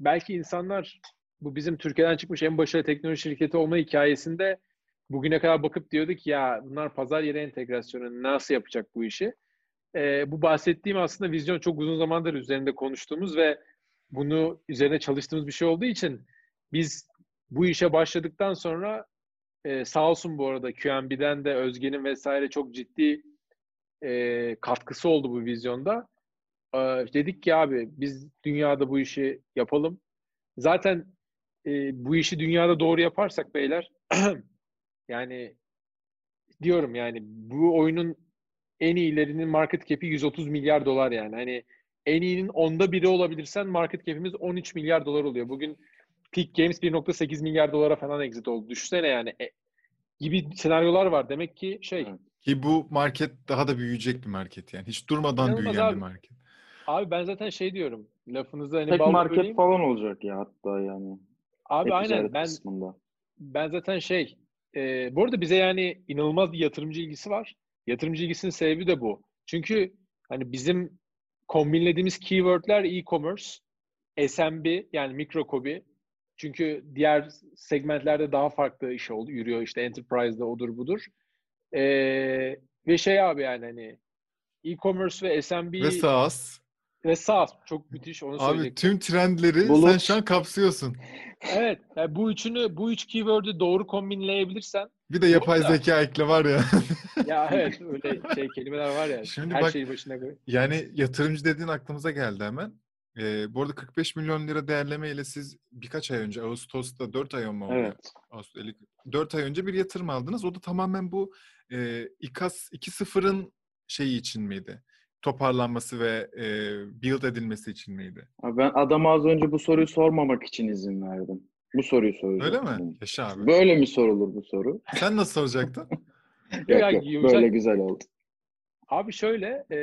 belki insanlar bu bizim Türkiye'den çıkmış en başarılı teknoloji şirketi olma hikayesinde bugüne kadar bakıp diyordu ki ya bunlar pazar yeri entegrasyonu nasıl yapacak bu işi? Ee, bu bahsettiğim aslında vizyon çok uzun zamandır üzerinde konuştuğumuz ve bunu üzerine çalıştığımız bir şey olduğu için biz bu işe başladıktan sonra e, sağ olsun bu arada QNB'den de Özge'nin vesaire çok ciddi e, katkısı oldu bu vizyonda. E, dedik ki abi biz dünyada bu işi yapalım. Zaten e, bu işi dünyada doğru yaparsak beyler yani diyorum yani bu oyunun en iyilerinin market cap'i 130 milyar dolar yani. Hani en iyinin onda biri olabilirsen market cap'imiz 13 milyar dolar oluyor. Bugün Peak Games 1.8 milyar dolara falan exit oldu. Düşünsene yani. E, gibi senaryolar var. Demek ki şey. Ki bu market daha da büyüyecek bir market yani. Hiç durmadan İnanılmaz büyüyen abi. bir market. Abi ben zaten şey diyorum. Lafınızda hani Tek market böleyim. falan olacak ya hatta yani. Abi aynen ben kısmında. ben zaten şey e, bu arada bize yani inanılmaz bir yatırımcı ilgisi var. Yatırımcı ilgisinin sebebi de bu. Çünkü hani bizim kombinlediğimiz keywordler e-commerce, SMB yani mikro kobi. Çünkü diğer segmentlerde daha farklı iş oldu, yürüyor. işte enterprise'da odur budur. Ee, ve şey abi yani hani e-commerce ve SMB ve SaaS ve SaaS çok müthiş onu Abi tüm trendleri Bulut. sen şu an kapsıyorsun. Evet. Yani bu üçünü bu üç keyword'ü doğru kombinleyebilirsen bir de yapay da, zeka ekle var ya. ya evet öyle şey kelimeler var ya. Şimdi her bak, şeyi başına göre. Yani yatırımcı dediğin aklımıza geldi hemen. Ee, bu arada 45 milyon lira değerleme ile siz birkaç ay önce Ağustos'ta 4 ay mı oldu? Evet. Ağustos, 4 ay önce bir yatırım aldınız. O da tamamen bu e, İKAS 2.0'ın şeyi için miydi? Toparlanması ve e, build edilmesi için miydi? Abi ben adama az önce bu soruyu sormamak için izin verdim. Bu soruyu soracağım. Öyle mi? Yaşa abi. Böyle mi sorulur bu soru? Sen nasıl soracaktın? yok, yok, böyle güzel oldu. Abi şöyle e,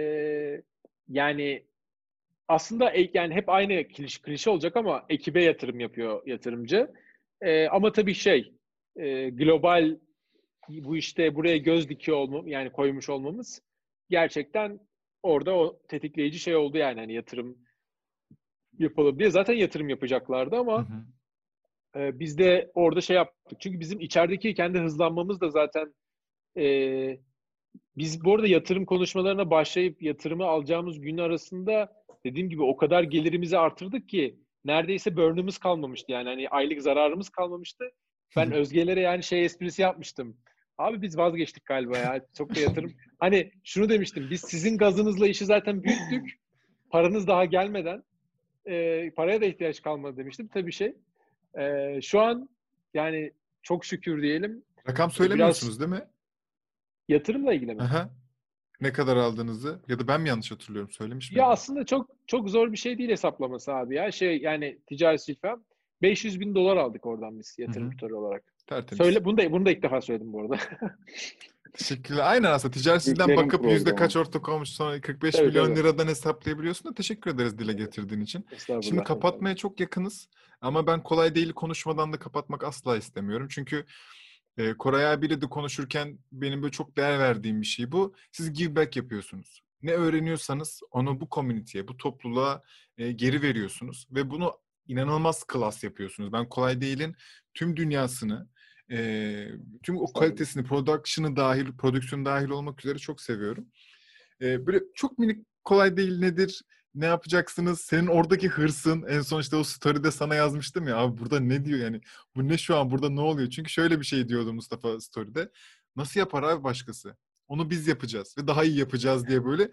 yani aslında yani hep aynı klişe, klişe olacak ama ekibe yatırım yapıyor yatırımcı. E, ama tabii şey e, global bu işte buraya göz dikiyor olmam yani koymuş olmamız gerçekten orada o tetikleyici şey oldu yani hani yatırım yapalım diye zaten yatırım yapacaklardı ama hı hı. E, biz de orada şey yaptık. Çünkü bizim içerideki kendi hızlanmamız da zaten e, biz bu arada yatırım konuşmalarına başlayıp yatırımı alacağımız gün arasında dediğim gibi o kadar gelirimizi artırdık ki neredeyse burn'ımız kalmamıştı yani hani aylık zararımız kalmamıştı. Ben özgelere yani şey esprisi yapmıştım. Abi biz vazgeçtik galiba ya. Çok da yatırım. Hani şunu demiştim. Biz sizin gazınızla işi zaten büyüttük. Paranız daha gelmeden e, paraya da ihtiyaç kalmadı demiştim. Tabii şey. E, şu an yani çok şükür diyelim. Rakam söylemiyorsunuz değil mi? Yatırımla ilgili mi? Aha. Ne kadar aldığınızı ya da ben mi yanlış hatırlıyorum söylemiş miyim? Ya aslında çok çok zor bir şey değil hesaplaması abi ya. Şey yani ticari silfem 500 bin dolar aldık oradan biz yatırım tutarı olarak. Tertemiz. Söyle, bunu da, bunu da ilk defa söyledim bu arada. Teşekkürler. Aynen aslında ticaretinden bakıp yüzde kaç ortak olmuş sonra 45 evet, milyon evet. liradan hesaplayabiliyorsun da teşekkür ederiz dile getirdiğin için. Şimdi kapatmaya çok yakınız ama ben kolay değil konuşmadan da kapatmak asla istemiyorum. Çünkü e, Koray abiyle de konuşurken benim böyle çok değer verdiğim bir şey bu. Siz give back yapıyorsunuz. Ne öğreniyorsanız onu bu komüniteye, bu topluluğa e, geri veriyorsunuz ve bunu inanılmaz klas yapıyorsunuz. Ben kolay değilin tüm dünyasını, e, tüm o kalitesini, production'ı dahil, prodüksiyon dahil olmak üzere çok seviyorum. E, böyle çok minik kolay değil nedir? Ne yapacaksınız? Senin oradaki hırsın en son işte o story'de sana yazmıştım ya abi burada ne diyor yani bu ne şu an burada ne oluyor? Çünkü şöyle bir şey diyordu Mustafa story'de. Nasıl yapar abi başkası? Onu biz yapacağız ve daha iyi yapacağız diye böyle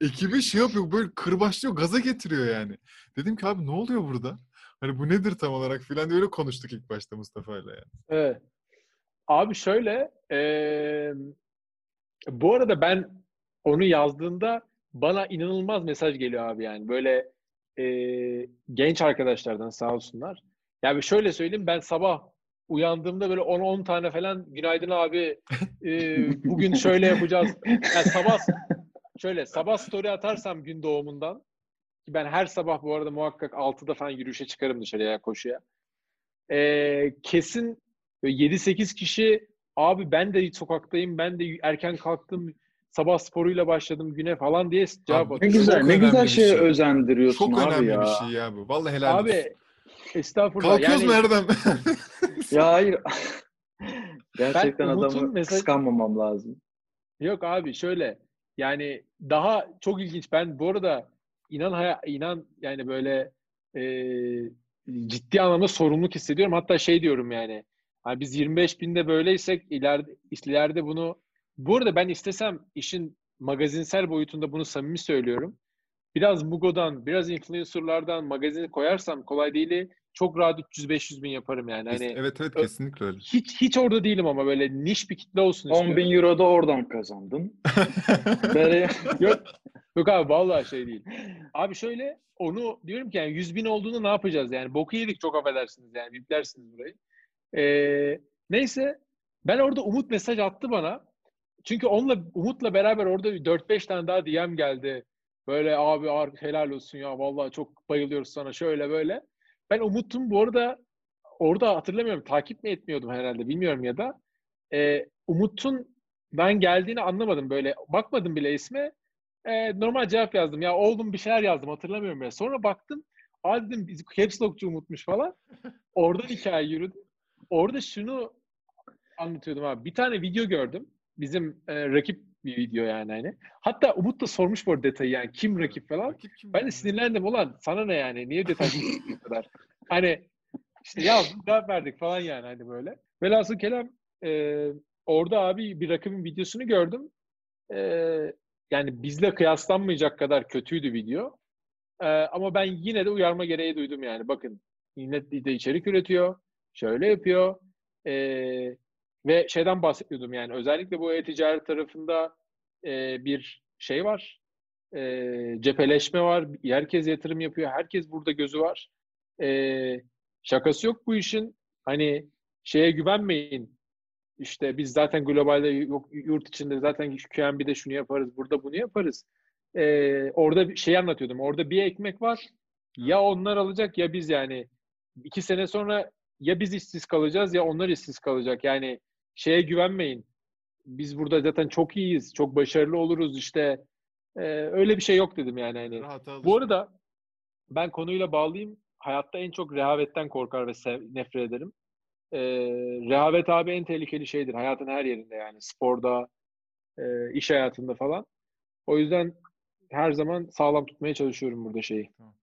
ekibi şey yapıyor böyle kırbaçlıyor gaza getiriyor yani. Dedim ki abi ne oluyor burada? Hani bu nedir tam olarak filan diye öyle konuştuk ilk başta Mustafa ile yani. Evet. Abi şöyle ee, bu arada ben onu yazdığında bana inanılmaz mesaj geliyor abi yani. Böyle e, genç arkadaşlardan sağ olsunlar. Yani şöyle söyleyeyim ben sabah uyandığımda böyle 10-10 tane falan günaydın abi e, bugün şöyle yapacağız. Yani sabah şöyle sabah story atarsam gün doğumundan ki ben her sabah bu arada muhakkak 6'da falan yürüyüşe çıkarım dışarıya koşuya. E, kesin 7-8 kişi abi ben de sokaktayım ben de erken kalktım sabah sporuyla başladım güne falan diye cevap atıyor. Ne güzel, ne güzel şeye şey. özendiriyorsun Çok abi önemli ya. bir şey ya bu. Vallahi helal Abi olsun. estağfurullah. Kalkıyoruz yani... mu Erdem? ya hayır. Gerçekten adamı mesaj... kıskanmamam lazım. Yok abi şöyle yani daha çok ilginç. Ben bu arada inan inan yani böyle e, ciddi anlamda sorumluluk hissediyorum. Hatta şey diyorum yani. Hani biz 25 binde böyleysek ileride, ileride bunu bu arada ben istesem işin magazinsel boyutunda bunu samimi söylüyorum. Biraz Mugo'dan, biraz influencerlardan magazini koyarsam kolay değil çok rahat 300-500 bin yaparım yani. Hani, evet evet kesinlikle öyle. Hiç hiç orada değilim ama böyle niş bir kitle olsun 10 bin euro da oradan kazandın. Yok, yok abi vallahi şey değil. Abi şöyle onu diyorum ki yani 100 bin olduğunu ne yapacağız yani? Boku yedik çok affedersiniz yani biplersiniz burayı. Ee, neyse Ben orada Umut mesaj attı bana. Çünkü onunla Umut'la beraber orada 4-5 tane daha DM geldi. Böyle abi helal olsun ya vallahi çok bayılıyoruz sana şöyle böyle. Ben Umut'un bu arada orada hatırlamıyorum takip mi etmiyordum herhalde bilmiyorum ya da. E, Umut'un ben geldiğini anlamadım böyle. Bakmadım bile isme. E, normal cevap yazdım. Ya oğlum bir şeyler yazdım hatırlamıyorum ya sonra baktım aa dedim caps lock'cu Umut'muş falan. Oradan hikaye yürüdü. Orada şunu anlatıyordum abi. Bir tane video gördüm bizim e, rakip bir video yani hani. Hatta Umut da sormuş bu detayı yani kim rakip falan. Rakip kim ben de sinirlendim ulan sana ne yani niye detay bu kadar. Hani işte ya cevap verdik falan yani hani böyle. Velhasıl kelam e, orada abi bir rakibin videosunu gördüm. E, yani bizle kıyaslanmayacak kadar kötüydü video. E, ama ben yine de uyarma gereği duydum yani. Bakın yine de içerik üretiyor. Şöyle yapıyor. E, ve şeyden bahsediyordum yani özellikle bu e-ticaret tarafında e, bir şey var. E, cepheleşme var. Herkes yatırım yapıyor. Herkes burada gözü var. E, şakası yok bu işin. Hani şeye güvenmeyin. İşte biz zaten globalde yok yurt içinde zaten QNB'de şunu yaparız, burada bunu yaparız. Ee, orada bir şey anlatıyordum. Orada bir ekmek var. Ya onlar alacak ya biz yani. iki sene sonra ya biz işsiz kalacağız ya onlar işsiz kalacak. Yani şeye güvenmeyin. Biz burada zaten çok iyiyiz, çok başarılı oluruz işte. E, öyle bir şey yok dedim yani. Hani. Bu arada ben konuyla bağlayayım. Hayatta en çok rehavetten korkar ve sev, nefret ederim. E, rehavet abi en tehlikeli şeydir. Hayatın her yerinde yani. Sporda, e, iş hayatında falan. O yüzden her zaman sağlam tutmaya çalışıyorum burada şeyi. Tamam.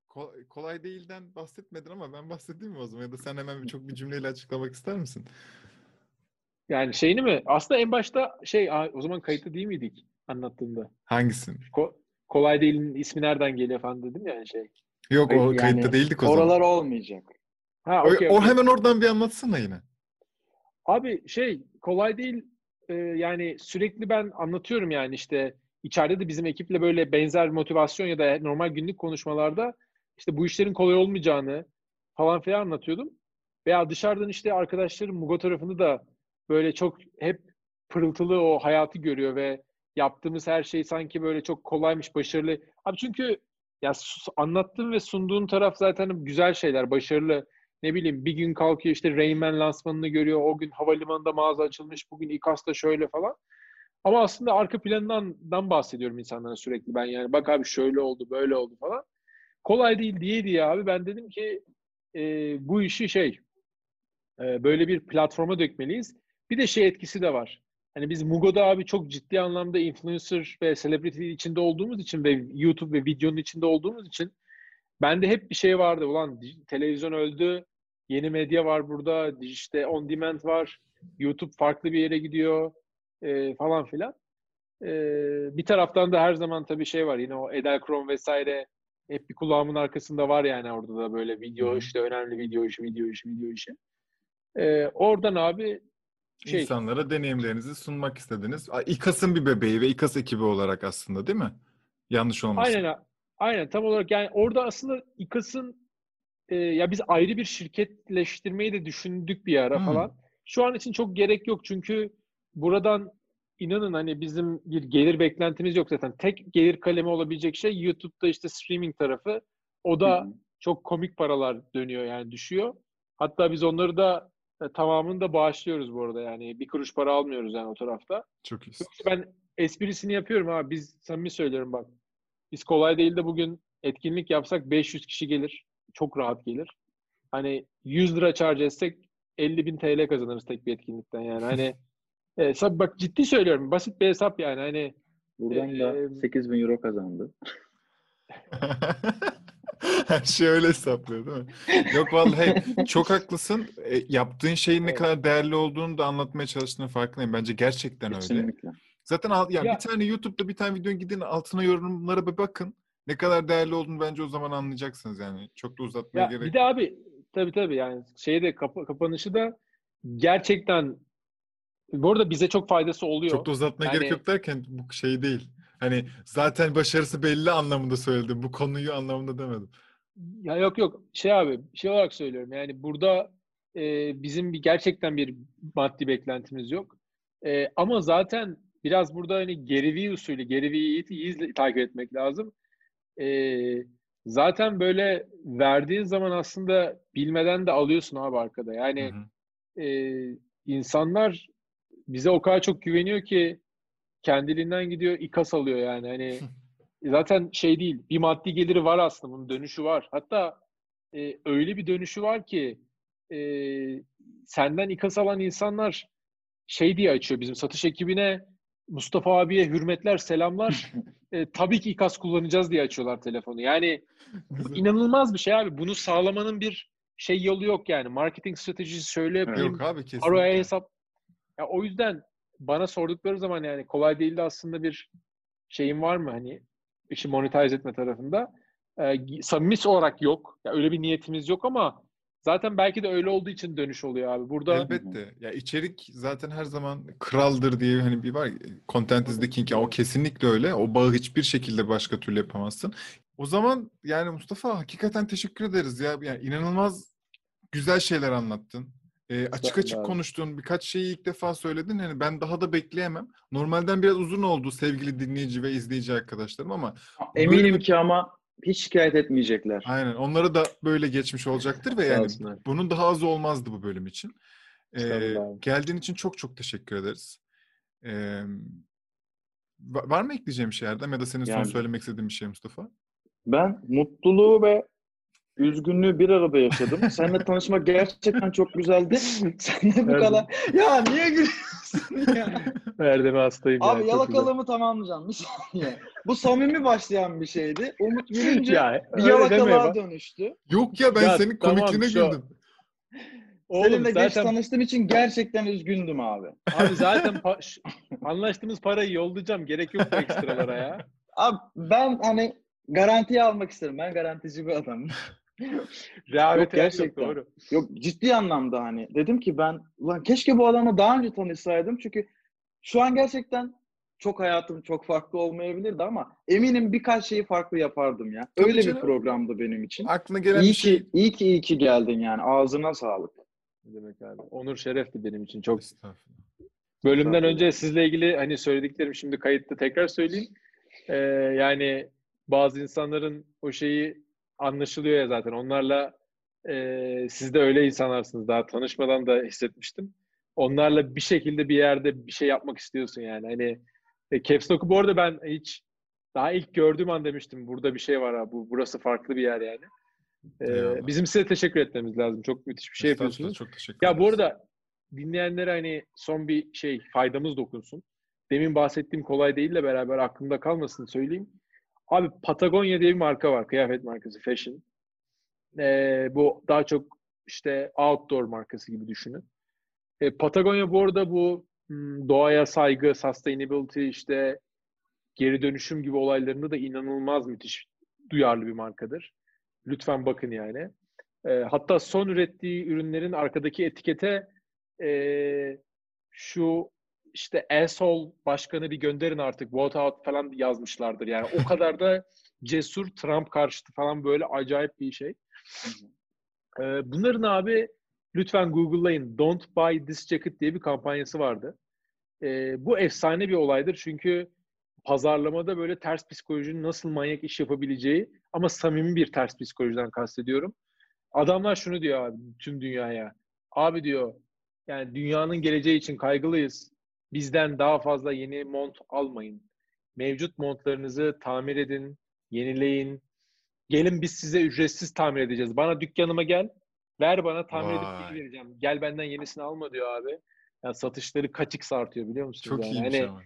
Kolay değilden bahsetmedin ama ben bahsedeyim mi o zaman? Ya da sen hemen bir çok bir cümleyle açıklamak ister misin? Yani şeyini mi? Aslında en başta şey o zaman kayıtlı değil miydik anlattığında? Hangisini? Ko- kolay değilin ismi nereden geliyor falan dedim yani şey. Yok o yani, kayıtta değildik o oralar zaman. Oralar olmayacak. Ha, okay, o, okay. o hemen oradan bir anlatsana yine. Abi şey kolay değil e, yani sürekli ben anlatıyorum yani işte içeride de bizim ekiple böyle benzer motivasyon ya da normal günlük konuşmalarda işte bu işlerin kolay olmayacağını falan filan anlatıyordum. Veya dışarıdan işte arkadaşlarım Mugo tarafında da böyle çok hep pırıltılı o hayatı görüyor ve yaptığımız her şey sanki böyle çok kolaymış, başarılı. Abi çünkü ya anlattığın ve sunduğun taraf zaten güzel şeyler, başarılı. Ne bileyim bir gün kalkıyor işte Rayman lansmanını görüyor. O gün havalimanında mağaza açılmış. Bugün İKAS'ta şöyle falan. Ama aslında arka planından bahsediyorum insanlara sürekli ben yani. Bak abi şöyle oldu, böyle oldu falan. Kolay değil diye diye abi ben dedim ki e, bu işi şey e, böyle bir platforma dökmeliyiz. Bir de şey etkisi de var. Hani biz Mugo'da abi çok ciddi anlamda influencer ve celebrity içinde olduğumuz için ve YouTube ve videonun içinde olduğumuz için bende hep bir şey vardı. Ulan televizyon öldü, yeni medya var burada, işte on demand var, YouTube farklı bir yere gidiyor e, falan filan. E, bir taraftan da her zaman tabii şey var yine o Edelkrom vesaire hep bir kulağımın arkasında var yani orada da böyle video işte önemli video işi, video işi, video işi. E, oradan abi şey, insanlara deneyimlerinizi sunmak istediniz. İKAS'ın bir bebeği ve İKAS ekibi olarak aslında değil mi? Yanlış olmasın. Aynen. Aynen tam olarak yani orada aslında İKAS'ın e, ya biz ayrı bir şirketleştirmeyi de düşündük bir ara hmm. falan. Şu an için çok gerek yok çünkü buradan inanın hani bizim bir gelir beklentimiz yok zaten. Tek gelir kalemi olabilecek şey YouTube'da işte streaming tarafı. O da hmm. çok komik paralar dönüyor yani düşüyor. Hatta biz onları da tamamını da bağışlıyoruz bu arada yani. Bir kuruş para almıyoruz yani o tarafta. Çok iyi. Ben esprisini yapıyorum abi. Biz samimi söylüyorum bak. Biz kolay değil de bugün etkinlik yapsak 500 kişi gelir. Çok rahat gelir. Hani 100 lira charge etsek 50 bin TL kazanırız tek bir etkinlikten yani. Hani e, bak ciddi söylüyorum. Basit bir hesap yani. Hani Buradan e, da 8 bin euro kazandı. Her şey öyle hesaplıyor değil mi? Yok vallahi çok haklısın. E, yaptığın şeyin ne kadar değerli olduğunu da anlatmaya çalıştığını farkındayım. Bence gerçekten Kesinlikle. öyle. Zaten al, ya, ya bir tane YouTube'da bir tane video gidin altına yorumlara bir bakın. Ne kadar değerli olduğunu bence o zaman anlayacaksınız yani. Çok da uzatmaya ya, gerek Bir de abi tabii tabii yani şeyde kap- kapanışı da gerçekten bu arada bize çok faydası oluyor. Çok da uzatmaya yani, gerek yok derken bu şey değil. Hani zaten başarısı belli anlamında söyledim. Bu konuyu anlamında demedim. Ya yok yok. Şey abi, şey olarak söylüyorum. Yani burada e, bizim bir gerçekten bir maddi beklentimiz yok. E, ama zaten biraz burada hani Gary Vee usulü, Gary Vee'yi iyi takip etmek lazım. E, zaten böyle verdiğin zaman aslında bilmeden de alıyorsun abi arkada. Yani hı hı. E, insanlar bize o kadar çok güveniyor ki kendiliğinden gidiyor ikas alıyor yani. Hani zaten şey değil bir maddi geliri var aslında bunun dönüşü var. Hatta e, öyle bir dönüşü var ki e, senden ikas alan insanlar şey diye açıyor bizim satış ekibine Mustafa abiye hürmetler, selamlar. e, tabii ki ikaz kullanacağız diye açıyorlar telefonu. Yani inanılmaz bir şey abi. Bunu sağlamanın bir şey yolu yok yani. Marketing stratejisi şöyle yapayım. Yok abi kesinlikle. Araya hesap. Ya, o yüzden bana sordukları zaman yani kolay değil de aslında bir şeyin var mı hani işi monetize etme tarafında. E, samimi olarak yok. Ya, öyle bir niyetimiz yok ama Zaten belki de öyle olduğu için dönüş oluyor abi. Burada Elbette. Ya içerik zaten her zaman kraldır diye hani bir var. Content is the king. Ya o kesinlikle öyle. O bağı hiçbir şekilde başka türlü yapamazsın. O zaman yani Mustafa hakikaten teşekkür ederiz ya. Yani inanılmaz güzel şeyler anlattın. E, açık açık abi. konuştun. Birkaç şeyi ilk defa söyledin. Yani ben daha da bekleyemem. Normalden biraz uzun oldu sevgili dinleyici ve izleyici arkadaşlarım ama eminim böyle... ki ama hiç şikayet etmeyecekler. Aynen. Onları da böyle geçmiş olacaktır ve yani bunun daha az olmazdı bu bölüm için. Ee, geldiğin için çok çok teşekkür ederiz. Ee, var mı ekleyeceğim bir şey Erdem ya da senin yani, son söylemek istediğin bir şey Mustafa? Ben mutluluğu ve üzgünlüğü bir arada yaşadım. Seninle tanışmak gerçekten çok güzeldi. Seninle bu kadar... Ya niye gülüyorsun ya? Erdem'e hastayım Abi ya. yalakalığımı tamamlayacağım bir saniye. Bu samimi başlayan bir şeydi. Umut gülünce ya, bir yalakalığa dönüştü. Yok ya ben ya, senin komikliğine tamam, güldüm. Oğlum, Seninle zaten... geç tanıştığım için gerçekten üzgündüm abi. Abi zaten pa- anlaştığımız parayı yollayacağım. Gerek yok bu ekstralara ya. Abi ben hani garantiye almak isterim. Ben garantici bir adamım. Rehavet gerçekten. Yok, doğru. Yok ciddi anlamda hani. Dedim ki ben ulan keşke bu adamla daha önce tanışsaydım. Çünkü şu an gerçekten çok hayatım çok farklı olmayabilirdi ama eminim birkaç şeyi farklı yapardım ya. Tabii Öyle canım. bir programdı benim için. Aklına gelen iyi bir şey. Ki, iyi ki iyi ki geldin yani. Ağzına sağlık. Ne demek abi? Onur şerefti benim için. Çok Bölümden önce sizle ilgili hani söylediklerim şimdi kayıtta tekrar söyleyeyim. Ee, yani bazı insanların o şeyi anlaşılıyor ya zaten. Onlarla e, siz de öyle insanlarsınız. Daha tanışmadan da hissetmiştim. Onlarla bir şekilde bir yerde bir şey yapmak istiyorsun yani. Hani e, Caps Lock'u bu arada ben hiç daha ilk gördüğüm an demiştim. Burada bir şey var ha. Bu, burası farklı bir yer yani. Ee, bizim size teşekkür etmemiz lazım. Çok müthiş bir şey yapıyorsunuz. Çok teşekkür ya bu arada dinleyenlere hani son bir şey faydamız dokunsun. Demin bahsettiğim kolay değille beraber aklımda kalmasın söyleyeyim. Abi Patagonya diye bir marka var. Kıyafet markası. Fashion. Ee, bu daha çok işte outdoor markası gibi düşünün. E, Patagonya bu arada bu hmm, doğaya saygı, sustainability, işte geri dönüşüm gibi olaylarında da inanılmaz müthiş duyarlı bir markadır. Lütfen bakın yani. E, hatta son ürettiği ürünlerin arkadaki etikete e, şu işte asshole başkanı bir gönderin artık vote out falan yazmışlardır. Yani o kadar da cesur Trump karşıtı falan böyle acayip bir şey. Ee, bunların abi lütfen Google'layın. Don't buy this jacket diye bir kampanyası vardı. Ee, bu efsane bir olaydır çünkü pazarlamada böyle ters psikolojinin nasıl manyak iş yapabileceği ama samimi bir ters psikolojiden kastediyorum. Adamlar şunu diyor abi tüm dünyaya. Abi diyor yani dünyanın geleceği için kaygılıyız bizden daha fazla yeni mont almayın. Mevcut montlarınızı tamir edin, yenileyin. Gelin biz size ücretsiz tamir edeceğiz. Bana dükkanıma gel, ver bana tamir Vay. edip geri vereceğim. Gel benden yenisini alma diyor abi. Yani satışları kaçık artıyor biliyor musunuz? Çok yani? iyiymiş hani, ama.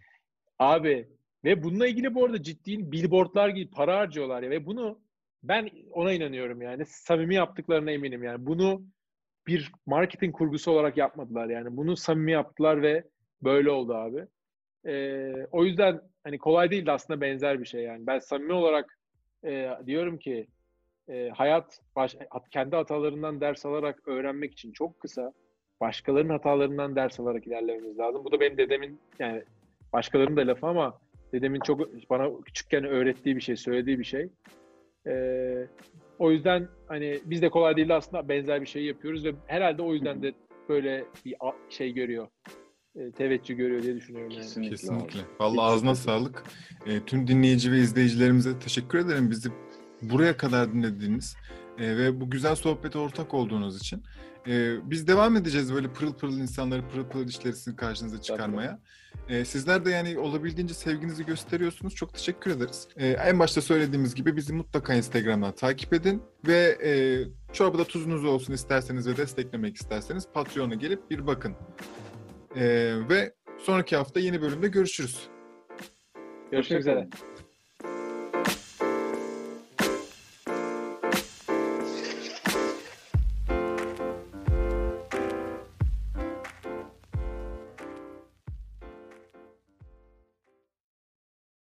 Abi ve bununla ilgili bu arada ciddi billboardlar gibi para harcıyorlar ya ve bunu ben ona inanıyorum yani. Samimi yaptıklarına eminim yani. Bunu bir marketing kurgusu olarak yapmadılar yani. Bunu samimi yaptılar ve Böyle oldu abi. Ee, o yüzden hani kolay değil de aslında benzer bir şey yani. Ben samimi olarak e, diyorum ki e, hayat baş, kendi hatalarından ders alarak öğrenmek için çok kısa. Başkalarının hatalarından ders alarak ilerlememiz lazım. Bu da benim dedemin yani başkalarının da lafı ama dedemin çok bana küçükken öğrettiği bir şey, söylediği bir şey. Ee, O yüzden hani biz de kolay değil aslında benzer bir şey yapıyoruz ve herhalde o yüzden de böyle bir şey görüyor. E, teveccüh görüyor diye düşünüyorum yani. Kesinlikle. Kesinlikle. Vallahi ağzına sağlık. E, tüm dinleyici ve izleyicilerimize teşekkür ederim bizi buraya kadar dinlediğiniz e, ve bu güzel sohbete ortak olduğunuz için. E, biz devam edeceğiz böyle pırıl pırıl insanları, pırıl pırıl işleri sizin karşınıza çıkarmaya. E, sizler de yani olabildiğince sevginizi gösteriyorsunuz. Çok teşekkür ederiz. E, en başta söylediğimiz gibi bizi mutlaka Instagram'dan takip edin ve e, çorbada tuzunuz olsun isterseniz ve desteklemek isterseniz Patreon'a gelip bir bakın. E, ve sonraki hafta yeni bölümde görüşürüz. Görüşmek üzere.